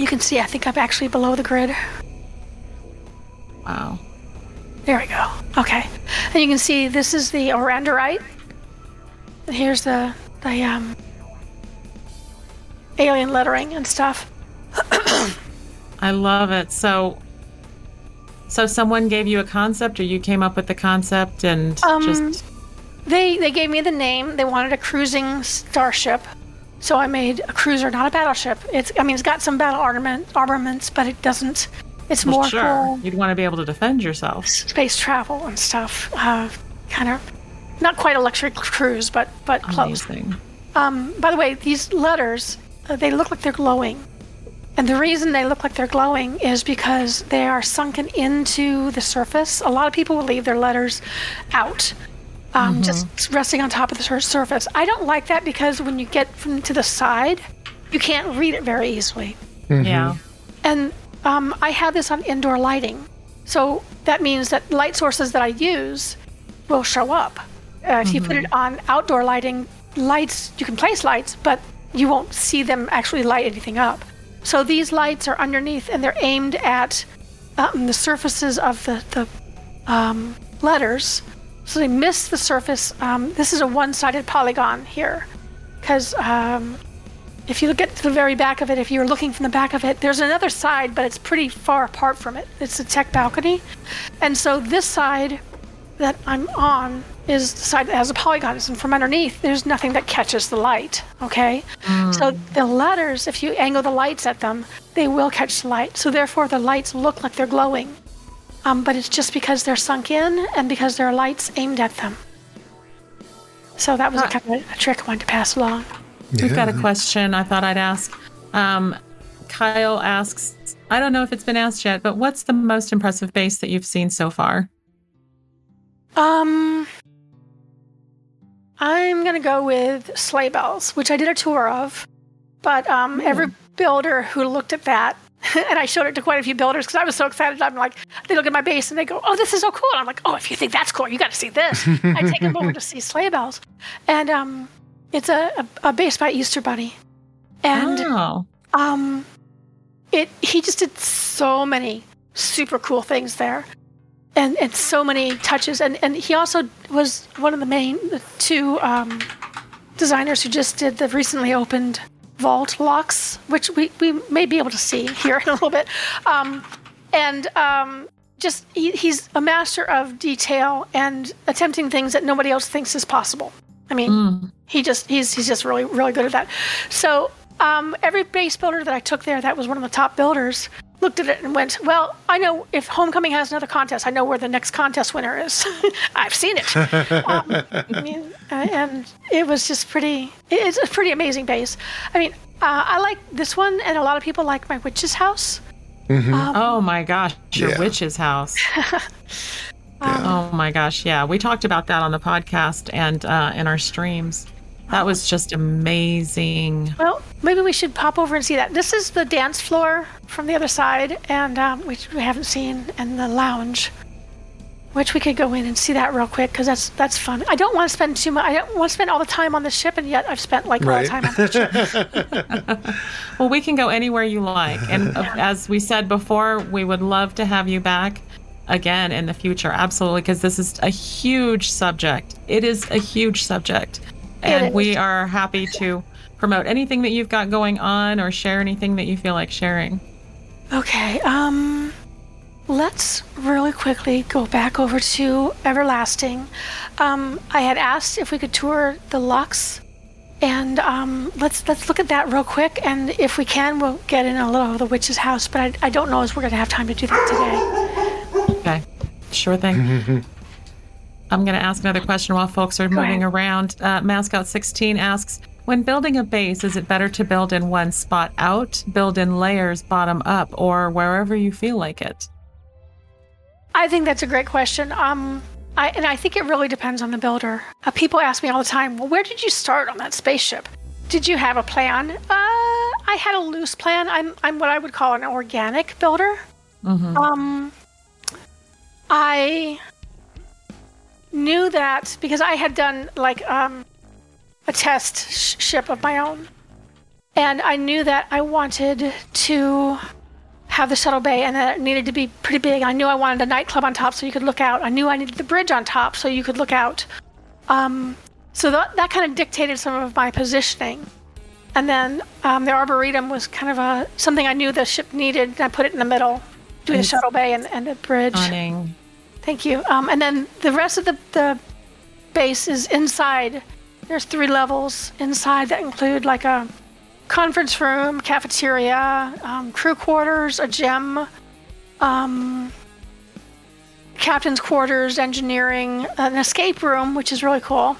you can see, I think I'm actually below the grid. Wow. There we go. Okay. And you can see this is the Oranderite. And here's the, the um, alien lettering and stuff. I love it. So, so someone gave you a concept, or you came up with the concept, and Um, just They they gave me the name. They wanted a cruising starship, so I made a cruiser, not a battleship. It's I mean it's got some battle armament armaments, but it doesn't. It's well, more sure, for you'd want to be able to defend yourself. space travel and stuff. Uh, kind of not quite a luxury cruise, but but close. Amazing. Um, by the way, these letters uh, they look like they're glowing, and the reason they look like they're glowing is because they are sunken into the surface. A lot of people will leave their letters out, um, just resting on top of the sur- surface. I don't like that because when you get from to the side, you can't read it very easily. Yeah. And um, I have this on indoor lighting. So that means that light sources that I use will show up. Uh, if you put it on outdoor lighting, lights, you can place lights, but you won't see them actually light anything up. So these lights are underneath and they're aimed at um, the surfaces of the, the um, letters. So they miss the surface. Um, this is a one sided polygon here. Because um, if you look at the very back of it, if you're looking from the back of it, there's another side, but it's pretty far apart from it. It's a tech balcony. And so this side that I'm on is the side that has a polygon. and from underneath, there's nothing that catches the light. Okay, so the letters, if you angle the lights at them, they will catch the light. So therefore, the lights look like they're glowing, um, but it's just because they're sunk in and because there are lights aimed at them. So that was a kind of a trick I wanted to pass along. We've got a question I thought I'd ask. Um, Kyle asks, I don't know if it's been asked yet, but what's the most impressive base that you've seen so far? Um, I'm gonna go with sleigh bells, which I did a tour of. But um, every builder who looked at that, and I showed it to quite a few builders because I was so excited. I'm like, they look at my base and they go, "Oh, this is so cool!" And I'm like, "Oh, if you think that's cool, you got to see this." I take them over to see sleigh bells, and um, it's a, a, a base by Easter Bunny, and oh, um, it he just did so many super cool things there, and and so many touches, and and he also was one of the main the two um, designers who just did the recently opened vault locks, which we we may be able to see here in a little bit, um, and um. Just he, he's a master of detail and attempting things that nobody else thinks is possible. I mean, Mm. he just he's he's just really really good at that. So um, every base builder that I took there, that was one of the top builders, looked at it and went, "Well, I know if Homecoming has another contest, I know where the next contest winner is. I've seen it." um, I mean, uh, and it was just pretty. It's a pretty amazing base. I mean, uh, I like this one, and a lot of people like my witch's house. oh my gosh, your Yeah. witch's house. Oh my gosh, yeah. We talked about that on the podcast and uh, in our streams. That was just amazing. Well, maybe we should pop over and see that. This is the dance floor from the other side, and um, which we haven't seen, and the lounge, which we could go in and see that real quick because that's that's fun. I don't want to spend too much. I don't want to spend all the time on the ship, and yet I've spent like all the time on the ship. Well, we can go anywhere you like. And uh, as we said before, we would love to have you back again in the future. Absolutely, because this is a huge subject. It is a huge subject. And we are happy to promote anything that you've got going on or share anything that you feel like sharing. Okay. Um, let's really quickly go back over to Everlasting. Um, I had asked if we could tour the Lux, and um, let's let's look at that real quick. And if we can, we'll get in a little of the witch's house. But I, I don't know if we're going to have time to do that today. Okay, sure thing. I'm going to ask another question while folks are moving ahead. around. Uh, Mascot 16 asks When building a base, is it better to build in one spot out, build in layers bottom up, or wherever you feel like it? I think that's a great question. Um, I, and I think it really depends on the builder. Uh, people ask me all the time, well, where did you start on that spaceship? Did you have a plan? Uh, I had a loose plan. I'm, I'm what I would call an organic builder. Um, I knew that because I had done like um, a test sh- ship of my own. And I knew that I wanted to have the shuttle bay and that it needed to be pretty big. I knew I wanted a nightclub on top so you could look out. I knew I needed the bridge on top so you could look out. Um, so that, that kind of dictated some of my positioning. And then um, the arboretum was kind of a something I knew the ship needed, and I put it in the middle, doing the shuttle bay and, and the bridge. Thank you. Um, and then the rest of the, the base is inside. There's three levels inside that include like a conference room, cafeteria, um, crew quarters, a gym, um, captain's quarters, engineering, an escape room, which is really cool.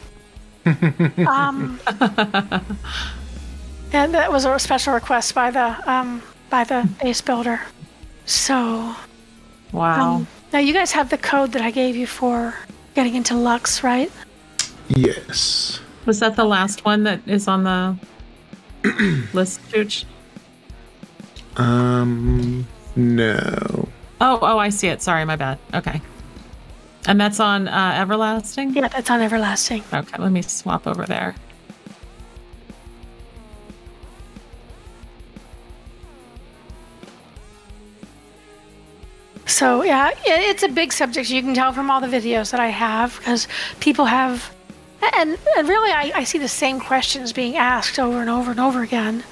um, and that was a special request by the um, by the base builder. So Wow. Now you guys have the code that I gave you for getting into Lux, right? Yes. Was that the last one that is on the list, Chooch? Um, no. Oh, oh, I see it. Sorry, my bad. Okay. And that's on uh, Everlasting? Yeah, that's on Everlasting. Okay, let me swap over there. So yeah, it's a big subject. You can tell from all the videos that I have because people have, and, and really I, I see the same questions being asked over and over and over again.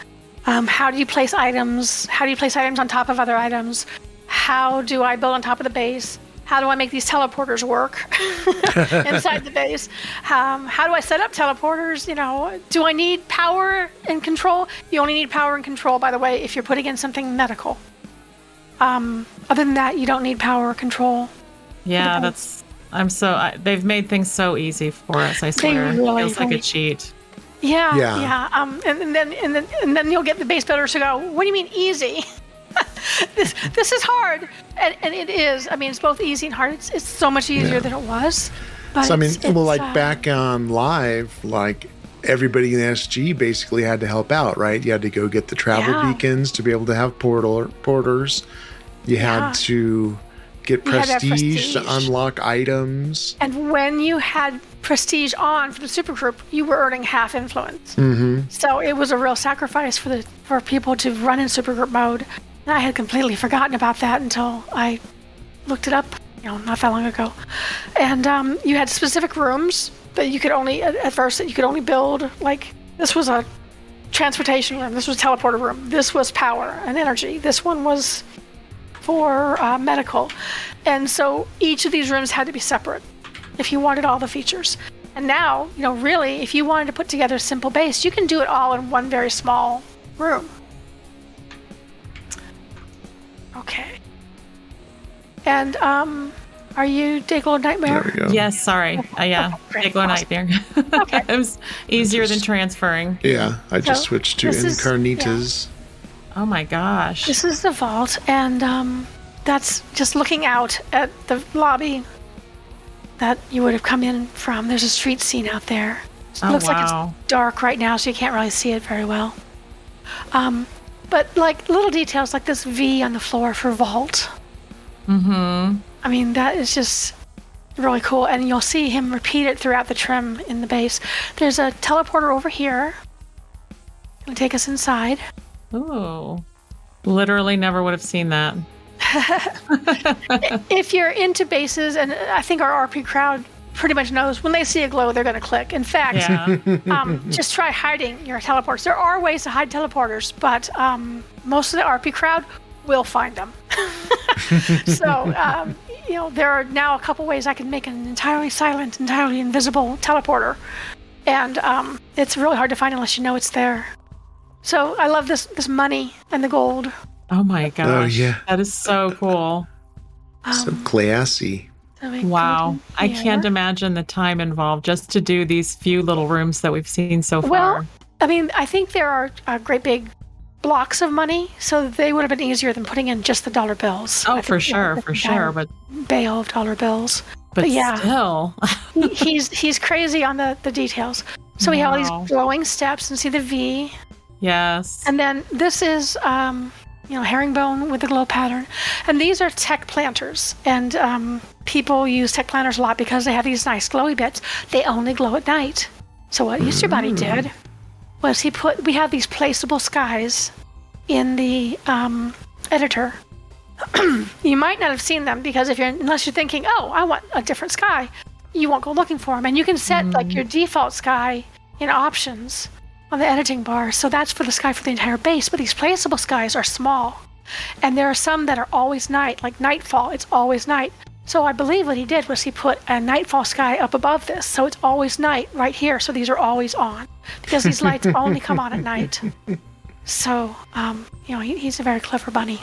Um, how do you place items? How do you place items on top of other items? How do I build on top of the base? how do I make these teleporters work inside the base? Um, how do I set up teleporters? You know, do I need power and control? You only need power and control, by the way, if you're putting in something medical. Um, other than that, you don't need power or control. Yeah, that's. I'm so. I, they've made things so easy for us. I swear, really, feels like a cheat. Yeah, Yeah. yeah. Um, and, and then and then and then you'll get the base builders to go. What do you mean easy? this this is hard, and, and it is. I mean, it's both easy and hard. It's, it's so much easier Yeah. than it was. But So I mean, it's, well, it's, like uh, back on live, like everybody in SG basically had to help out, right? You had to go get the travel Yeah. beacons to be able to have portal porters. You Yeah. had to get had prestige, to unlock items. And when you had prestige on for the supergroup, you were earning half influence. Mm-hmm. So it was a real sacrifice for the for people to run in supergroup mode. And I had completely forgotten about that until I looked it up, you know, not that long ago. And um, you had specific rooms that you could only at, at first that you could only build. Like this was a transportation room. This was a teleporter room. This was power and energy. This one was for uh, medical. And so each of these rooms had to be separate if you wanted all the features. And now, you know, really, if you wanted to put together a simple base, you can do it all in one very small room. Okay. And, um, are you Dayglow Nightmare? There we go. Yes, sorry. Uh, yeah, great, big one awesome. nightmare. it was easier than transferring. Yeah, I just So, switched to this is- Incarnitas. Oh my gosh. This is the vault, and um, that's just looking out at the lobby that you would have come in from. There's a street scene out there. It Oh, looks like it's dark right now, so you can't really see it very well. Um, but like little details like this V on the floor for vault. Mm-hmm. I mean, that is just really cool, and you'll see him repeat it throughout the trim in the base. There's a teleporter over here. Gonna take us inside. Ooh. Literally never would have seen that. if you're into bases, and I think our RP crowd pretty much knows when they see a glow, they're going to click. In fact, Yeah. um, just try hiding your teleporters. There are ways to hide teleporters, but um, most of the RP crowd will find them. so, um, you know, there are now a couple ways I can make an entirely silent, entirely invisible teleporter. And um, it's really hard to find unless you know it's there. So I love this this money and the gold. oh my gosh. Oh yeah. That is so cool. So classy. So Wow. I can't imagine the time involved just to do these few little rooms that we've seen so far. Well, I mean, I think there are uh, great big blocks of money, so they would have been easier than putting in just the dollar bills. oh, I for think, you know, sure, the for sure. But bale of dollar bills. but yeah. still. He's he's crazy on the the details. So we have all these glowing steps and see the V, yes. and then this is um, you know herringbone with the glow pattern, and these are tech planters, and um, people use tech planters a lot because they have these nice glowy bits. They only glow at night. So what Easter Bunny did was he put we have these placeable skies in the um, editor. you might not have seen them because if you're unless you're thinking, oh, I want a different sky, you won't go looking for them. And you can set like your default sky in options on the editing bar. So that's for the sky for the entire base. But these placeable skies are small, and there are some that are always night, like nightfall. It's always night. So I believe what he did was he put a nightfall sky up above this, so it's always night right here. So these are always on because these lights only come on at night. So, um, you know, he, he's a very clever bunny.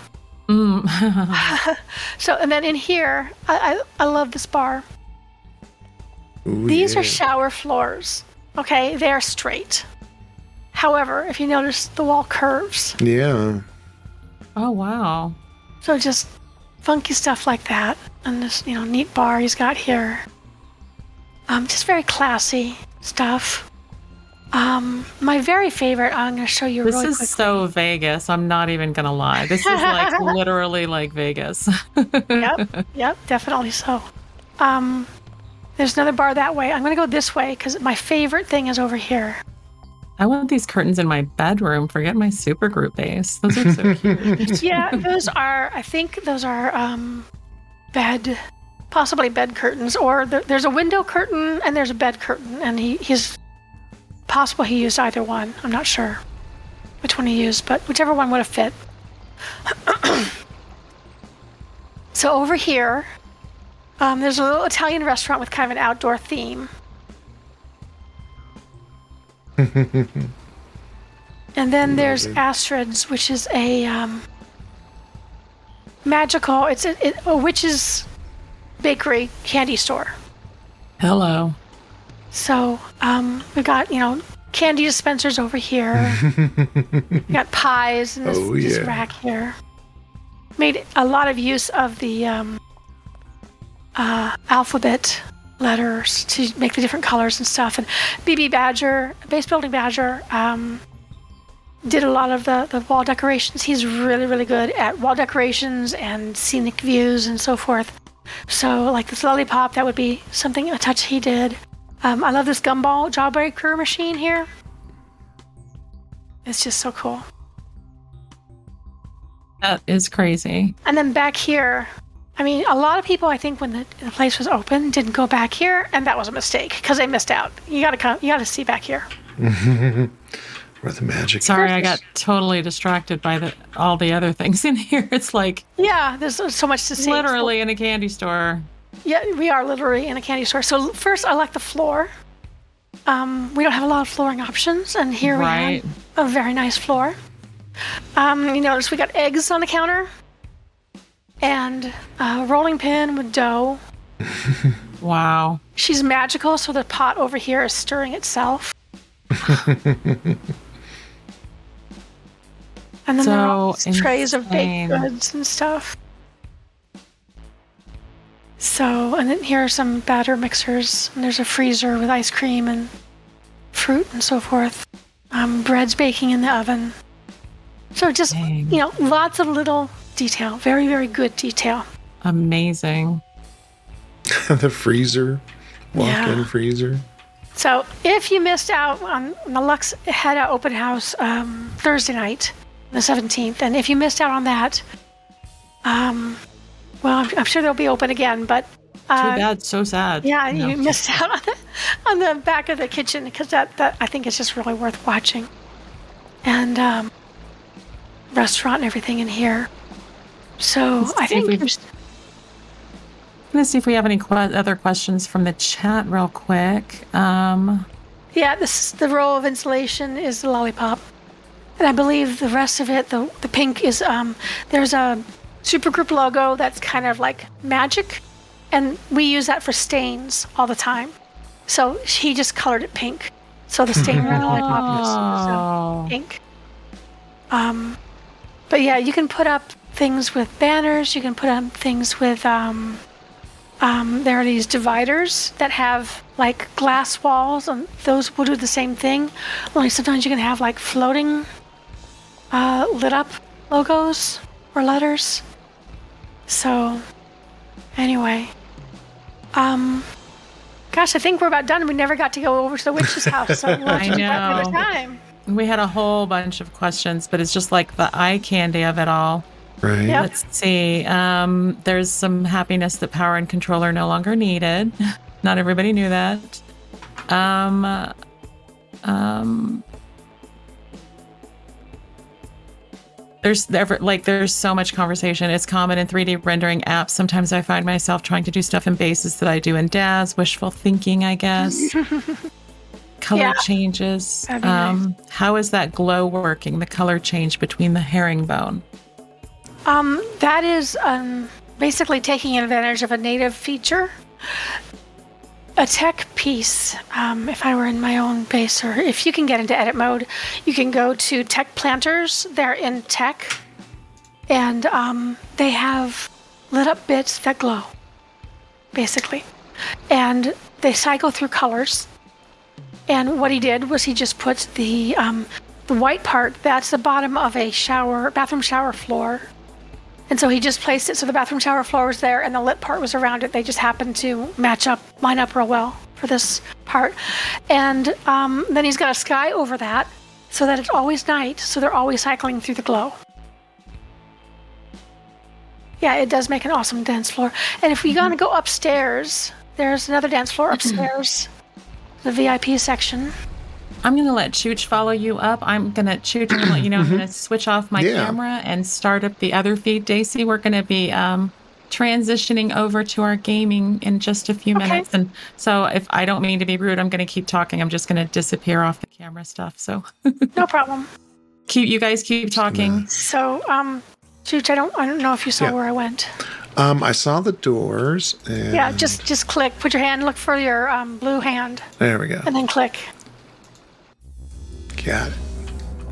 so, and then in here, I, I, I love this bar. Ooh, These yeah. are shower floors. Okay, they're straight. However, if you notice, the wall curves. Yeah. Oh wow. So just funky stuff like that, and this you know neat bar he's got here. Um, just very classy stuff. Um, my very favorite. I'm going to show you This really is quick. so Vegas. I'm not even gonna lie. This is like literally like Vegas. yep, yep, definitely so. Um, there's another bar that way. I'm going to go this way because my favorite thing is over here. I want these curtains in my bedroom. Forget my super group base. Those are so cute. yeah, those are. I think those are um, bed, possibly bed curtains, or there, there's a window curtain and there's a bed curtain, and he, he's possible he used either one. I'm not sure which one he used, but whichever one would have fit. so over here, Um, there's a little Italian restaurant with kind of an outdoor theme. and then there's Astrid's, which is a um, magical. It's a, it, a witch's bakery candy store. Hello. So um, we got you know candy dispensers over here. we got pies in this, Oh, this rack here. Made a lot of use of the um, uh, alphabet letters to make the different colors and stuff. And BB Badger, Base Building Badger, um, did a lot of the, the wall decorations. He's really, really good at wall decorations and scenic views and so forth. So, like this lollipop, that would be something a touch he did. Um, I love this gumball jawbreaker machine here. It's just so cool. That is crazy. And then back here, I mean, a lot of people, I think, when the, the place was open, didn't go back here, and that was a mistake because they missed out. You gotta come, you gotta see back here. Where the magic. Sorry, I got totally distracted by the all the other things in here. It's like Yeah, there's so much to see. literally in a candy store. Yeah, we are literally in a candy store. So first, I like the floor. Um, we don't have a lot of flooring options, and here Right. we have a very nice floor. Um, you notice we got eggs on the counter, and a rolling pin with dough. Wow. She's magical, so the pot over here is stirring itself. and then there are all So trays of baked goods and stuff. So, and then here are some batter mixers. And there's a freezer with ice cream and fruit and so forth. Um, bread's baking in the oven. So just, Dang. you know, lots of little detail. Very, very good detail. Amazing. the freezer. Walk-in Yeah. freezer. So if you missed out on the Lux had an open house um, Thursday night, the 17th, and if you missed out on that, um, well, I'm, I'm sure they'll be open again, but Too uh, bad. So sad. yeah, No. you missed out on the, on the back of the kitchen because that, that I think is just really worth watching. And um, restaurant and everything in here. So Let's I think there's- I'm gonna see if we have any other questions from the chat real quick. Um, Yeah, this the row of insulation is the lollipop, and I believe the rest of it, the the pink is um. There's a supergroup logo that's kind of like magic, and we use that for stains all the time. So he just colored it pink, so the stain on the lollipop is, is, uh, oh, pink. Um, but yeah, you can put up things with banners. You can put up things with um. Um, there are these dividers that have like glass walls, and those will do the same thing. Only sometimes you can have like floating, uh, lit up logos or letters. So, anyway, um, gosh, I think we're about done. We never got to go over to the witch's house, so we'll I just back another know. time. we had a whole bunch of questions, but it's just like the eye candy of it all. Right. Yep. Let's see. Um, there's some happiness that power and control are no longer needed. Not everybody knew that. Um, um, there's there, like there's so much conversation. It's common in 3D rendering apps. Sometimes I find myself trying to do stuff in bases that I do in DAZ. Wishful thinking, I guess. color Yeah. changes. That'd be Um, how is that glow working? The color change between the herringbone. Um, that is um, basically taking advantage of a native feature. A tech piece, um, if I were in my own base, or if you can get into edit mode, you can go to tech planters. They're in tech, and um, they have lit up bits that glow, basically. And they cycle through colors. And what he did was he just put the um, the white part. That's the bottom of a shower, bathroom shower floor. And so he just placed it so the bathroom shower floor was there and the lit part was around it. They just happened to match up, line up real well for this part. And um, then he's got a sky over that so that it's always night, so they're always cycling through the glow. Yeah, it does make an awesome dance floor. And if we Mm-hmm. want to go upstairs, there's another dance floor upstairs, the VIP section. I'm gonna let Chooch follow you up. I'm gonna Chooch. I'm gonna let you know. I'm gonna switch off my Yeah. camera and start up the other feed. Daisy, we're gonna be um, transitioning over to our gaming in just a few Okay. minutes. And so if I don't mean to be rude, I'm going to keep talking. I'm just going to disappear off the camera stuff. So No problem. keep you guys keep talking. So, um, Chooch, I don't, I don't know if you saw Yeah. where I went. Um, I saw the doors. And Yeah, just, just click. Put your hand. Look for your um, blue hand, there we go. and then click. Got it.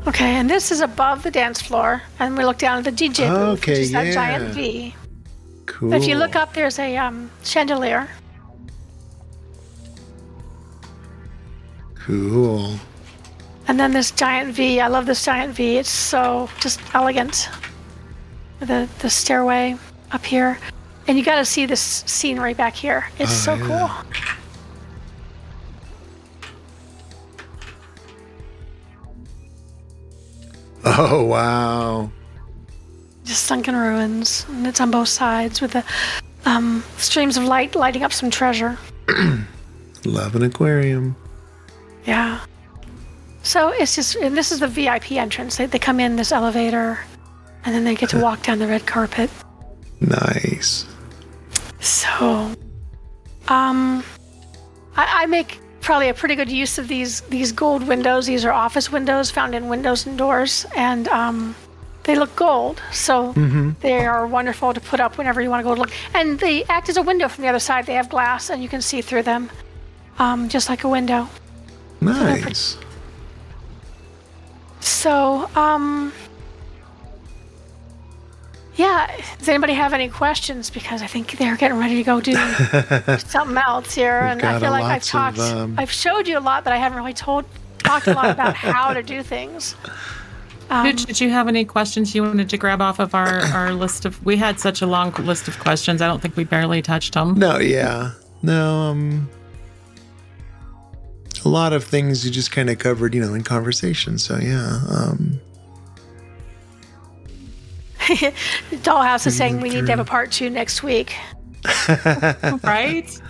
Okay, and this is above the dance floor, and we look down at the DJ booth, Okay, which is that yeah. giant V. Cool. If you look up, there's a um, chandelier. Cool. And then this giant V. I love this giant V. It's so just elegant. The the stairway up here, and you got to see this scenery back here. It's Oh, so yeah. cool. Oh wow. Just sunken ruins, and it's on both sides with the um, streams of light lighting up some treasure. Love an aquarium. Yeah. So it's just, and this is the VIP entrance. They, they come in this elevator, and then they get to walk down the red carpet. Nice. So, um, I, I make probably a pretty good use of these these gold windows. These are office windows found in windows and doors, and um, they look gold. So they are wonderful to put up whenever you want to go look. And they act as a window from the other side. They have glass, and you can see through them, um, just like a window. Nice. So, um, yeah. Does anybody have any questions? Because I think they're getting ready to go do something else here, and I feel like I've lots of, talked, um, I've showed you a lot, but I haven't really told, talked a lot about how to do things. Um, Did, did you have any questions you wanted to grab off of our, our list of? We had such a long list of questions. I don't think we barely touched them. No, yeah. No, um a lot of things you just kind of covered, you know, in conversation. So yeah. Um Dollhouse is saying we need to have a part two next week. right?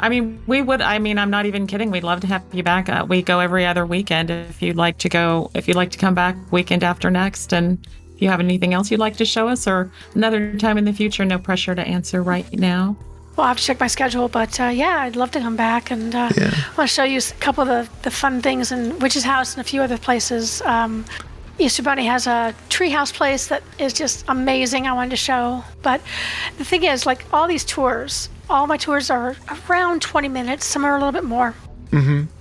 I mean, we would. I mean, I'm not even kidding. We'd love to have you back. Uh, we go every other weekend if you'd like to go. If you'd like to come back weekend after next, and if you have anything else you'd like to show us, or another time in the future, no pressure to answer right now. Well, I'll have to check my schedule, but uh, yeah, I'd love to come back and uh, Yeah. I want to show you a couple of the, the fun things in Witch's House and a few other places. Um, Easter Bunny has a treehouse place that is just amazing. I wanted to show, but the thing is, like all these tours, all my tours are around 20 minutes. Some are a little bit more.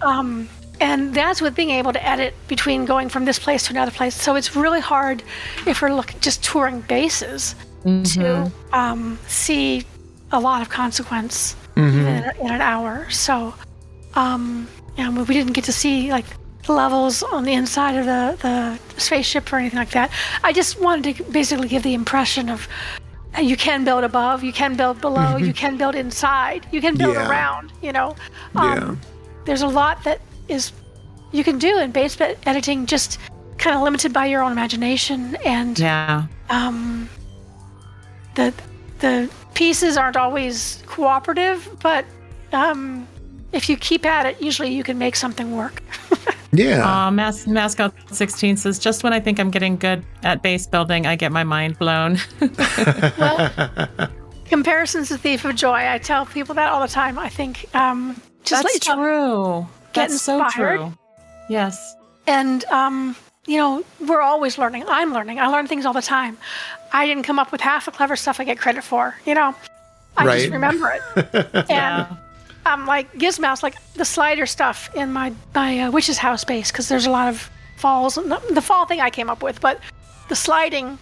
Um, and that's with being able to edit between going from this place to another place. So it's really hard if we're looking just touring bases to um, see a lot of consequence even in, in an hour. So, um, yeah, we didn't get to see like levels on the inside of the, the spaceship or anything like that. I just wanted to basically give the impression of uh, you can build above, you can build below, you can build inside, you can build Yeah. around. You know, yeah. there's a lot that is you can do in base editing, just kind of limited by your own imagination and Yeah. um, the the pieces aren't always cooperative, but um, if you keep at it, usually you can make something work. Yeah. Uh, Mas- Mascot 16 says, just when I think I'm getting good at base building, I get my mind blown. Comparisons to Thief of Joy, I tell people that all the time. I think um, just let That's yourself- true. get That's so true. Yes. And um, you know, we're always learning. I'm learning. I learn things all the time. I didn't come up with half the clever stuff I get credit for. You know, I just remember it. and Yeah. Um, like Gizmouse, like the slider stuff in my my uh, witch's house base because there's a lot of falls. The, the fall thing I came up with, but the sliding,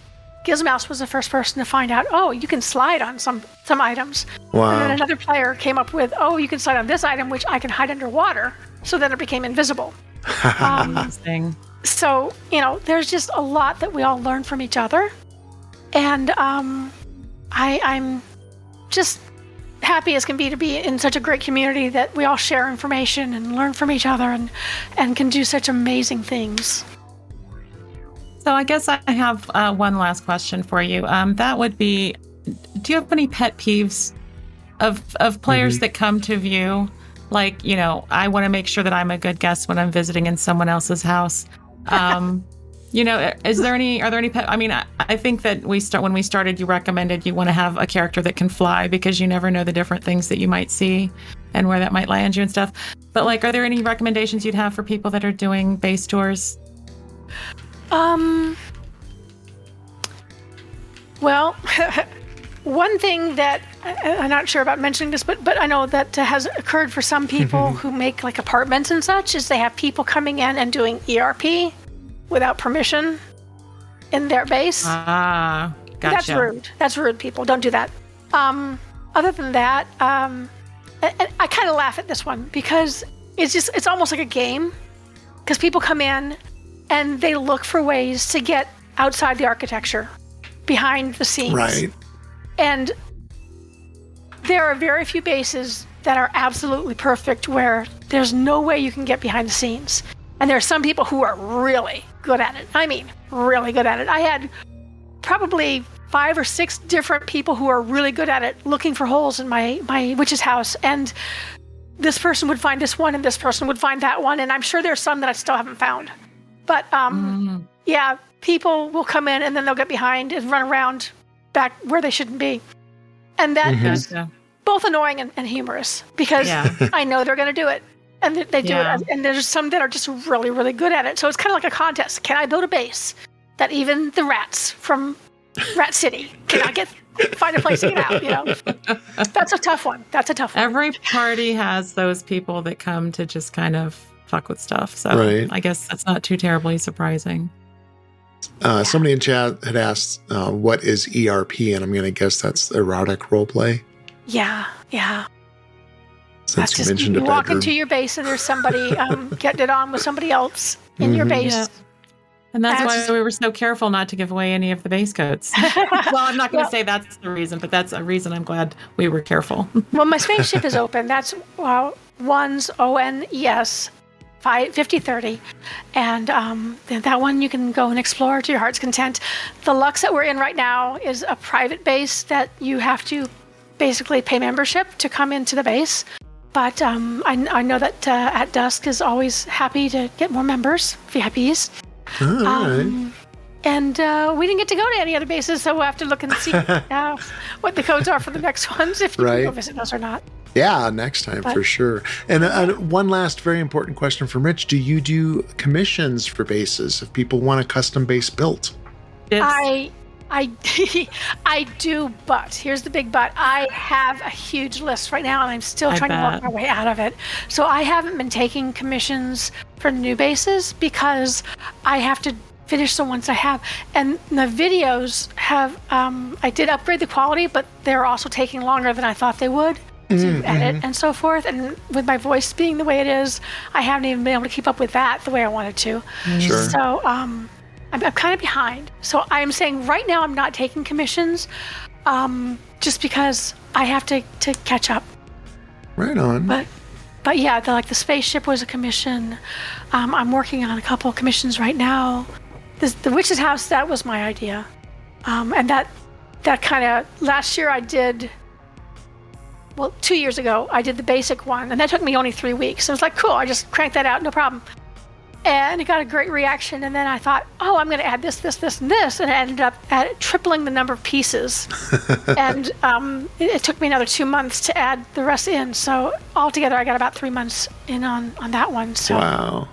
Gizmouse was the first person to find out. Oh, you can slide on some some items. Wow. And then another player came up with, oh, you can slide on this item, which I can hide underwater. So then it became invisible. Um, Amazing. so you know, there's just a lot that we all learn from each other, and um, I, I'm just happy as can be to be in such a great community that we all share information and learn from each other and and can do such amazing things. So I guess I have uh, one last question for you. Um, that would be, do you have any pet peeves of of players that come to view? Like, you know, I want to make sure that I'm a good guest when I'm visiting in someone else's house. Um, you know, is there any? Are there any? pet I mean, I, I think that we start when we started. You recommended you want to have a character that can fly because you never know the different things that you might see and where that might land you and stuff. But like, are there any recommendations you'd have for people that are doing base tours? Um. Well, one thing that I, I'm not sure about mentioning this, but but I know that has occurred for some people who make like apartments and such is they have people coming in and doing ERP without permission in their base. Ah, gotcha. That's rude. That's rude, people. Don't do that. Um, other than that, um, I, I- I kind of laugh at this one because it's just it's almost like a game because people come in and they look for ways to get outside the architecture, behind the scenes, Right. and there are very few bases that are absolutely perfect where there's no way you can get behind the scenes. And there are some people who are really good at it. I mean, really good at it. I had probably five or six different people who are really good at it looking for holes in my, my witch's house. And this person would find this one and this person would find that one. And I'm sure there's some that I still haven't found. But um, yeah, people will come in and then they'll get behind and run around back where they shouldn't be. And that is Gotcha. both annoying and, and humorous because Yeah. I know they're going to do it. And they, they do Yeah. it. And there's some that are just really, really good at it. So it's kind of like a contest. Can I build a base that even the rats from Rat City cannot get find a place to get out? You know, that's a tough one. That's a tough one. Every party has those people that come to just kind of fuck with stuff. So Right. I guess that's not too terribly surprising. Uh, somebody in chat had asked, uh, "What is ERP?" And I'm going to guess that's erotic roleplay. Yeah, yeah. Since That's you just mentioned you a walk into your base and there's somebody um, getting it on with somebody else in your Mhm. base. Yeah. And that's That's- why we were so careful not to give away any of the base codes. well, I'm not going to Well- say that's the reason, but that's a reason I'm glad we were careful. Well, my spaceship is open. That's well, one's O N E S, 5030. And um, that one you can go and explore to your heart's content. The Lux that we're in right now is a private base that you have to basically pay membership to come into the base. But um, I, I know that uh, At Dusk is always happy to get more members, VIPs. All right. Um, and uh, we didn't get to go to any other bases, so we'll have to look and see uh, what the codes are for the next ones, if you can go Right. visit us or not. Yeah, next time But- for sure. And uh, one last very important question from Rich: Do you do commissions for bases if people want a custom base built? It's, I, I, I do, but here's the big but. I have a huge list right now, and I'm still I trying to work my way out of it. So I haven't been taking commissions for new bases because I have to finish the ones I have. And the videos have, um, I did upgrade the quality, but they're also taking longer than I thought they would. To edit and so forth, and with my voice being the way it is, I haven't even been able to keep up with that the way I wanted to. Sure. So um, I'm, I'm kind of behind. So I'm saying right now I'm not taking commissions, um, just because I have to, to catch up. Right on. But but yeah, the, like the spaceship was a commission. Um, I'm working on a couple of commissions right now. This, the witch's house that was my idea, um, and that that kind of last year I did. Well, two years ago I did the basic one, and that took me only three weeks. It was like cool. I just cranked that out, no problem. And it got a great reaction. And then I thought, oh, I'm going to add this, this, this, and this, and it ended up at tripling the number of pieces and um, it, it took me another two months to add the rest in. So altogether, I got about three months in on on that one. So Wow.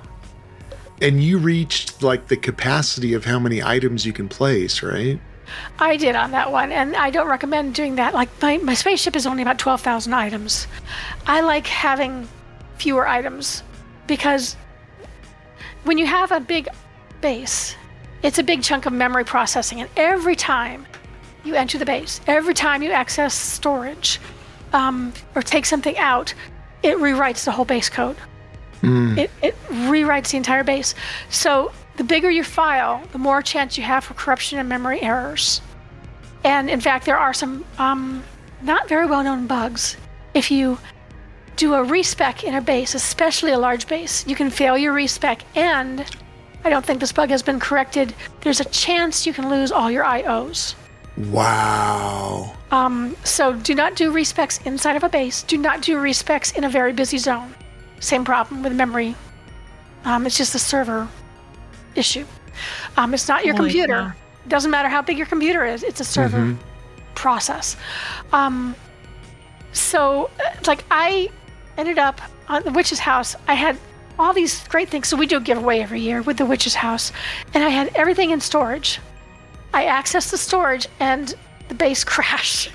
And you reached like the capacity of how many items you can place, right? I did on that one, and I don't recommend doing that. Like my my spaceship is only about twelve thousand items. I like having fewer items because when you have a big base, it's a big chunk of memory processing, and every time you enter the base, every time you access storage um, or take something out, it rewrites the whole base code. It, it rewrites the entire base. So the bigger your file, the more chance you have for corruption and memory errors. And in fact, there are some um, not very well known bugs. If you do a respec in a base, especially a large base, you can fail your respec, and I don't think this bug has been corrected. There's a chance you can lose all your IOs. Wow. Um, so do not do respecs inside of a base. Do not do respecs in a very busy zone. Same problem with memory. Um, it's just a server issue. Um, it's not your Holy computer. cow. It doesn't matter how big your computer is. It's a server Mhm. process. Um, so, uh, like, I ended up on the witch's house. I had all these great things. So we do a giveaway every year with the witch's house, and I had everything in storage. I accessed the storage, and the base crashed.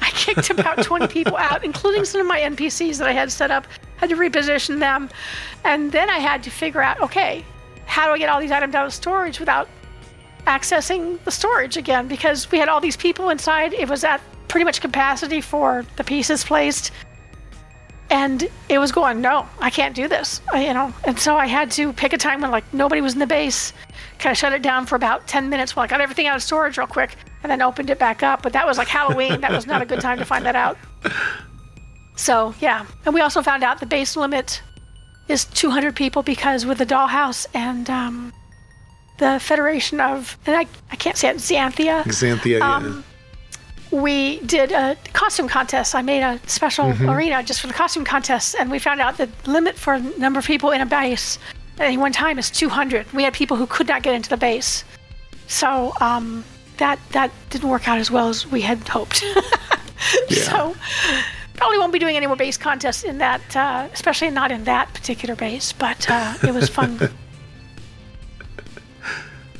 I kicked about 20 people out, including some of my NPCs that I had set up. Had to reposition them, and then I had to figure out, okay, how do I get all these items out of storage without accessing the storage again? Because we had all these people inside. It was at pretty much capacity for the pieces placed and it was going no i can't do this. I, you know and so i had to pick a time when like nobody was in the base. Kind of shut it down for about 10 minutes while i got everything out of storage real quick and then opened it back up. But that was like halloween. That was not a good time to find that out. So yeah. And we also found out the base limit is 200 people because with the dollhouse and um, the federation of and I, I can't say it xanthia? Xanthia. yeah. We did a costume contest. I made a special arena just for the costume contest, and we found out the limit for a number of people in a base at any one time is 200. We had people who could not get into the base, so um, that that didn't work out as well as we had hoped. So probably won't be doing any more base contests in that, uh, especially not in that particular base. But uh, it was fun.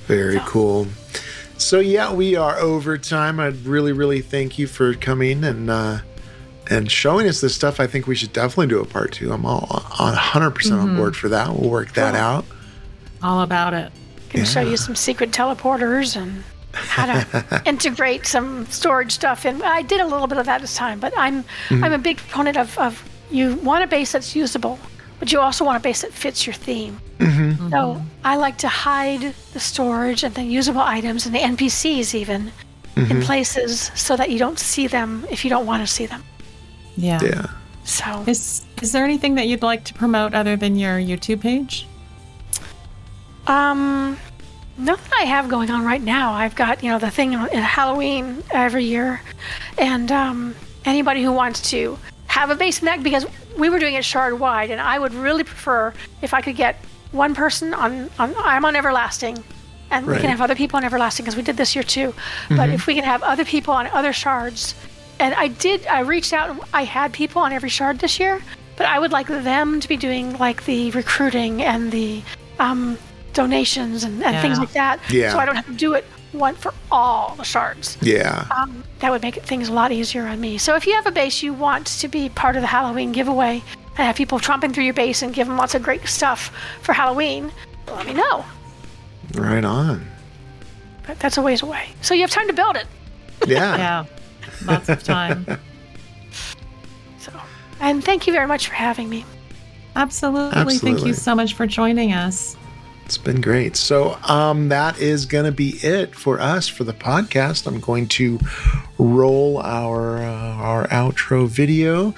Very cool. So yeah, we are over time. I'd really, really thank you for coming and uh, and showing us this stuff. I think we should definitely do a part two. I'm all on 100 percent on board for that. We'll work that Cool. out. All about it. Can show you some secret teleporters and how to integrate some storage stuff And I did a little bit of that this time, but I'm I'm a big proponent of, of you want a base that's usable, but you also want a base that fits your theme. So I like to hide the storage and the usable items and the NPCs even in places so that you don't see them if you don't want to see them. Yeah. Yeah. So Is is there anything that you'd like to promote other than your YouTube page? Um, nothing I have going on right now. I've got you know the thing in Halloween every year, and um, anybody who wants to have a base in that because we were doing it shard wide, and I would really prefer if I could get one person on on I'm on Everlasting. And we can have other people on Everlasting because we did this year too. But if we can have other people on other shards, and I did, I reached out. and I had people on every shard this year, but I would like them to be doing like the recruiting and the um, donations and, and things like that. Yeah. So I don't have to do it one for all the shards. Yeah. Um, that would make things a lot easier on me. So if you have a base you want to be part of the Halloween giveaway and have people tromping through your base and give them lots of great stuff for Halloween, let me know. Right on. But that's a ways away. So you have time to build it. Yeah. Yeah. Lots of time. So, and thank you very much for having me. Absolutely. Absolutely. Thank you so much for joining us. It's been great. So um, that is going to be it for us for the podcast. I'm going to roll our uh, our outro video.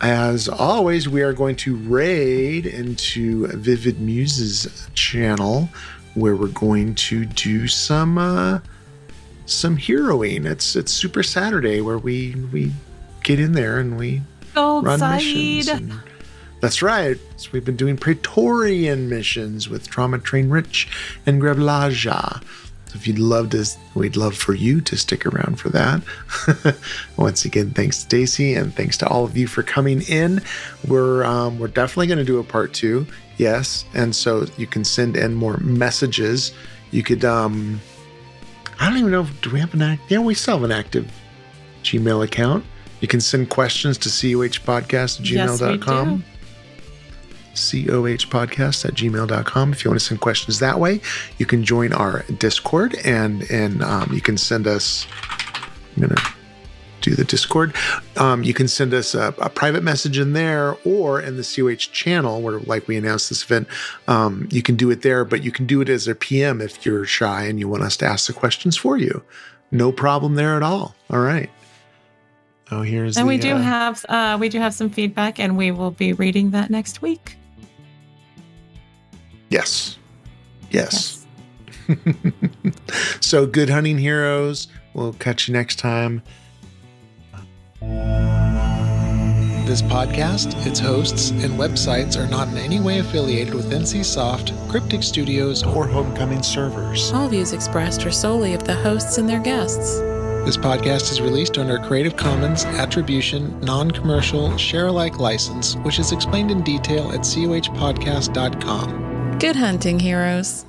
As always, we are going to raid into Vivid Muse's channel, where we're going to do some uh, some heroing. It's it's Super Saturday, where we we get in there and we Gold run missions. and- that's right. So we've been doing Praetorian missions with Trauma Train Rich and Greblaja. So if you'd love to, we'd love for you to stick around for that. Once again, thanks Stacy and thanks to all of you for coming in. We're um, we're definitely going to do a part two, yes. And so you can send in more messages. You could um, I don't even know. if- Do we have an act? Yeah, we still have an active Gmail account. You can send questions to cohpodcast at Yes, we gmail.com. do. Cohpodcast at gmail.com. If you want to send questions that way, you can join our Discord and and um, you can send us. I'm gonna do the Discord. Um, you can send us a, a private message in there or in the COH channel where, like we announced this event, um, you can do it there, but you can do it as a PM if you're shy and you want us to ask the questions for you. No problem there at all. All right. Oh, here's And the, we do uh, have uh, we do have some feedback, and we will be reading that next week. Yes, yes. So good hunting heroes. We'll catch you next time. This podcast, its hosts, and websites are not in any way affiliated with NCSoft, Cryptic Studios, or Homecoming servers. All views expressed are solely of the hosts and their guests. This podcast is released under a Creative Commons Attribution, Non Commercial, Share Alike license, which is explained in detail at cohpodcast.com. Good hunting, heroes.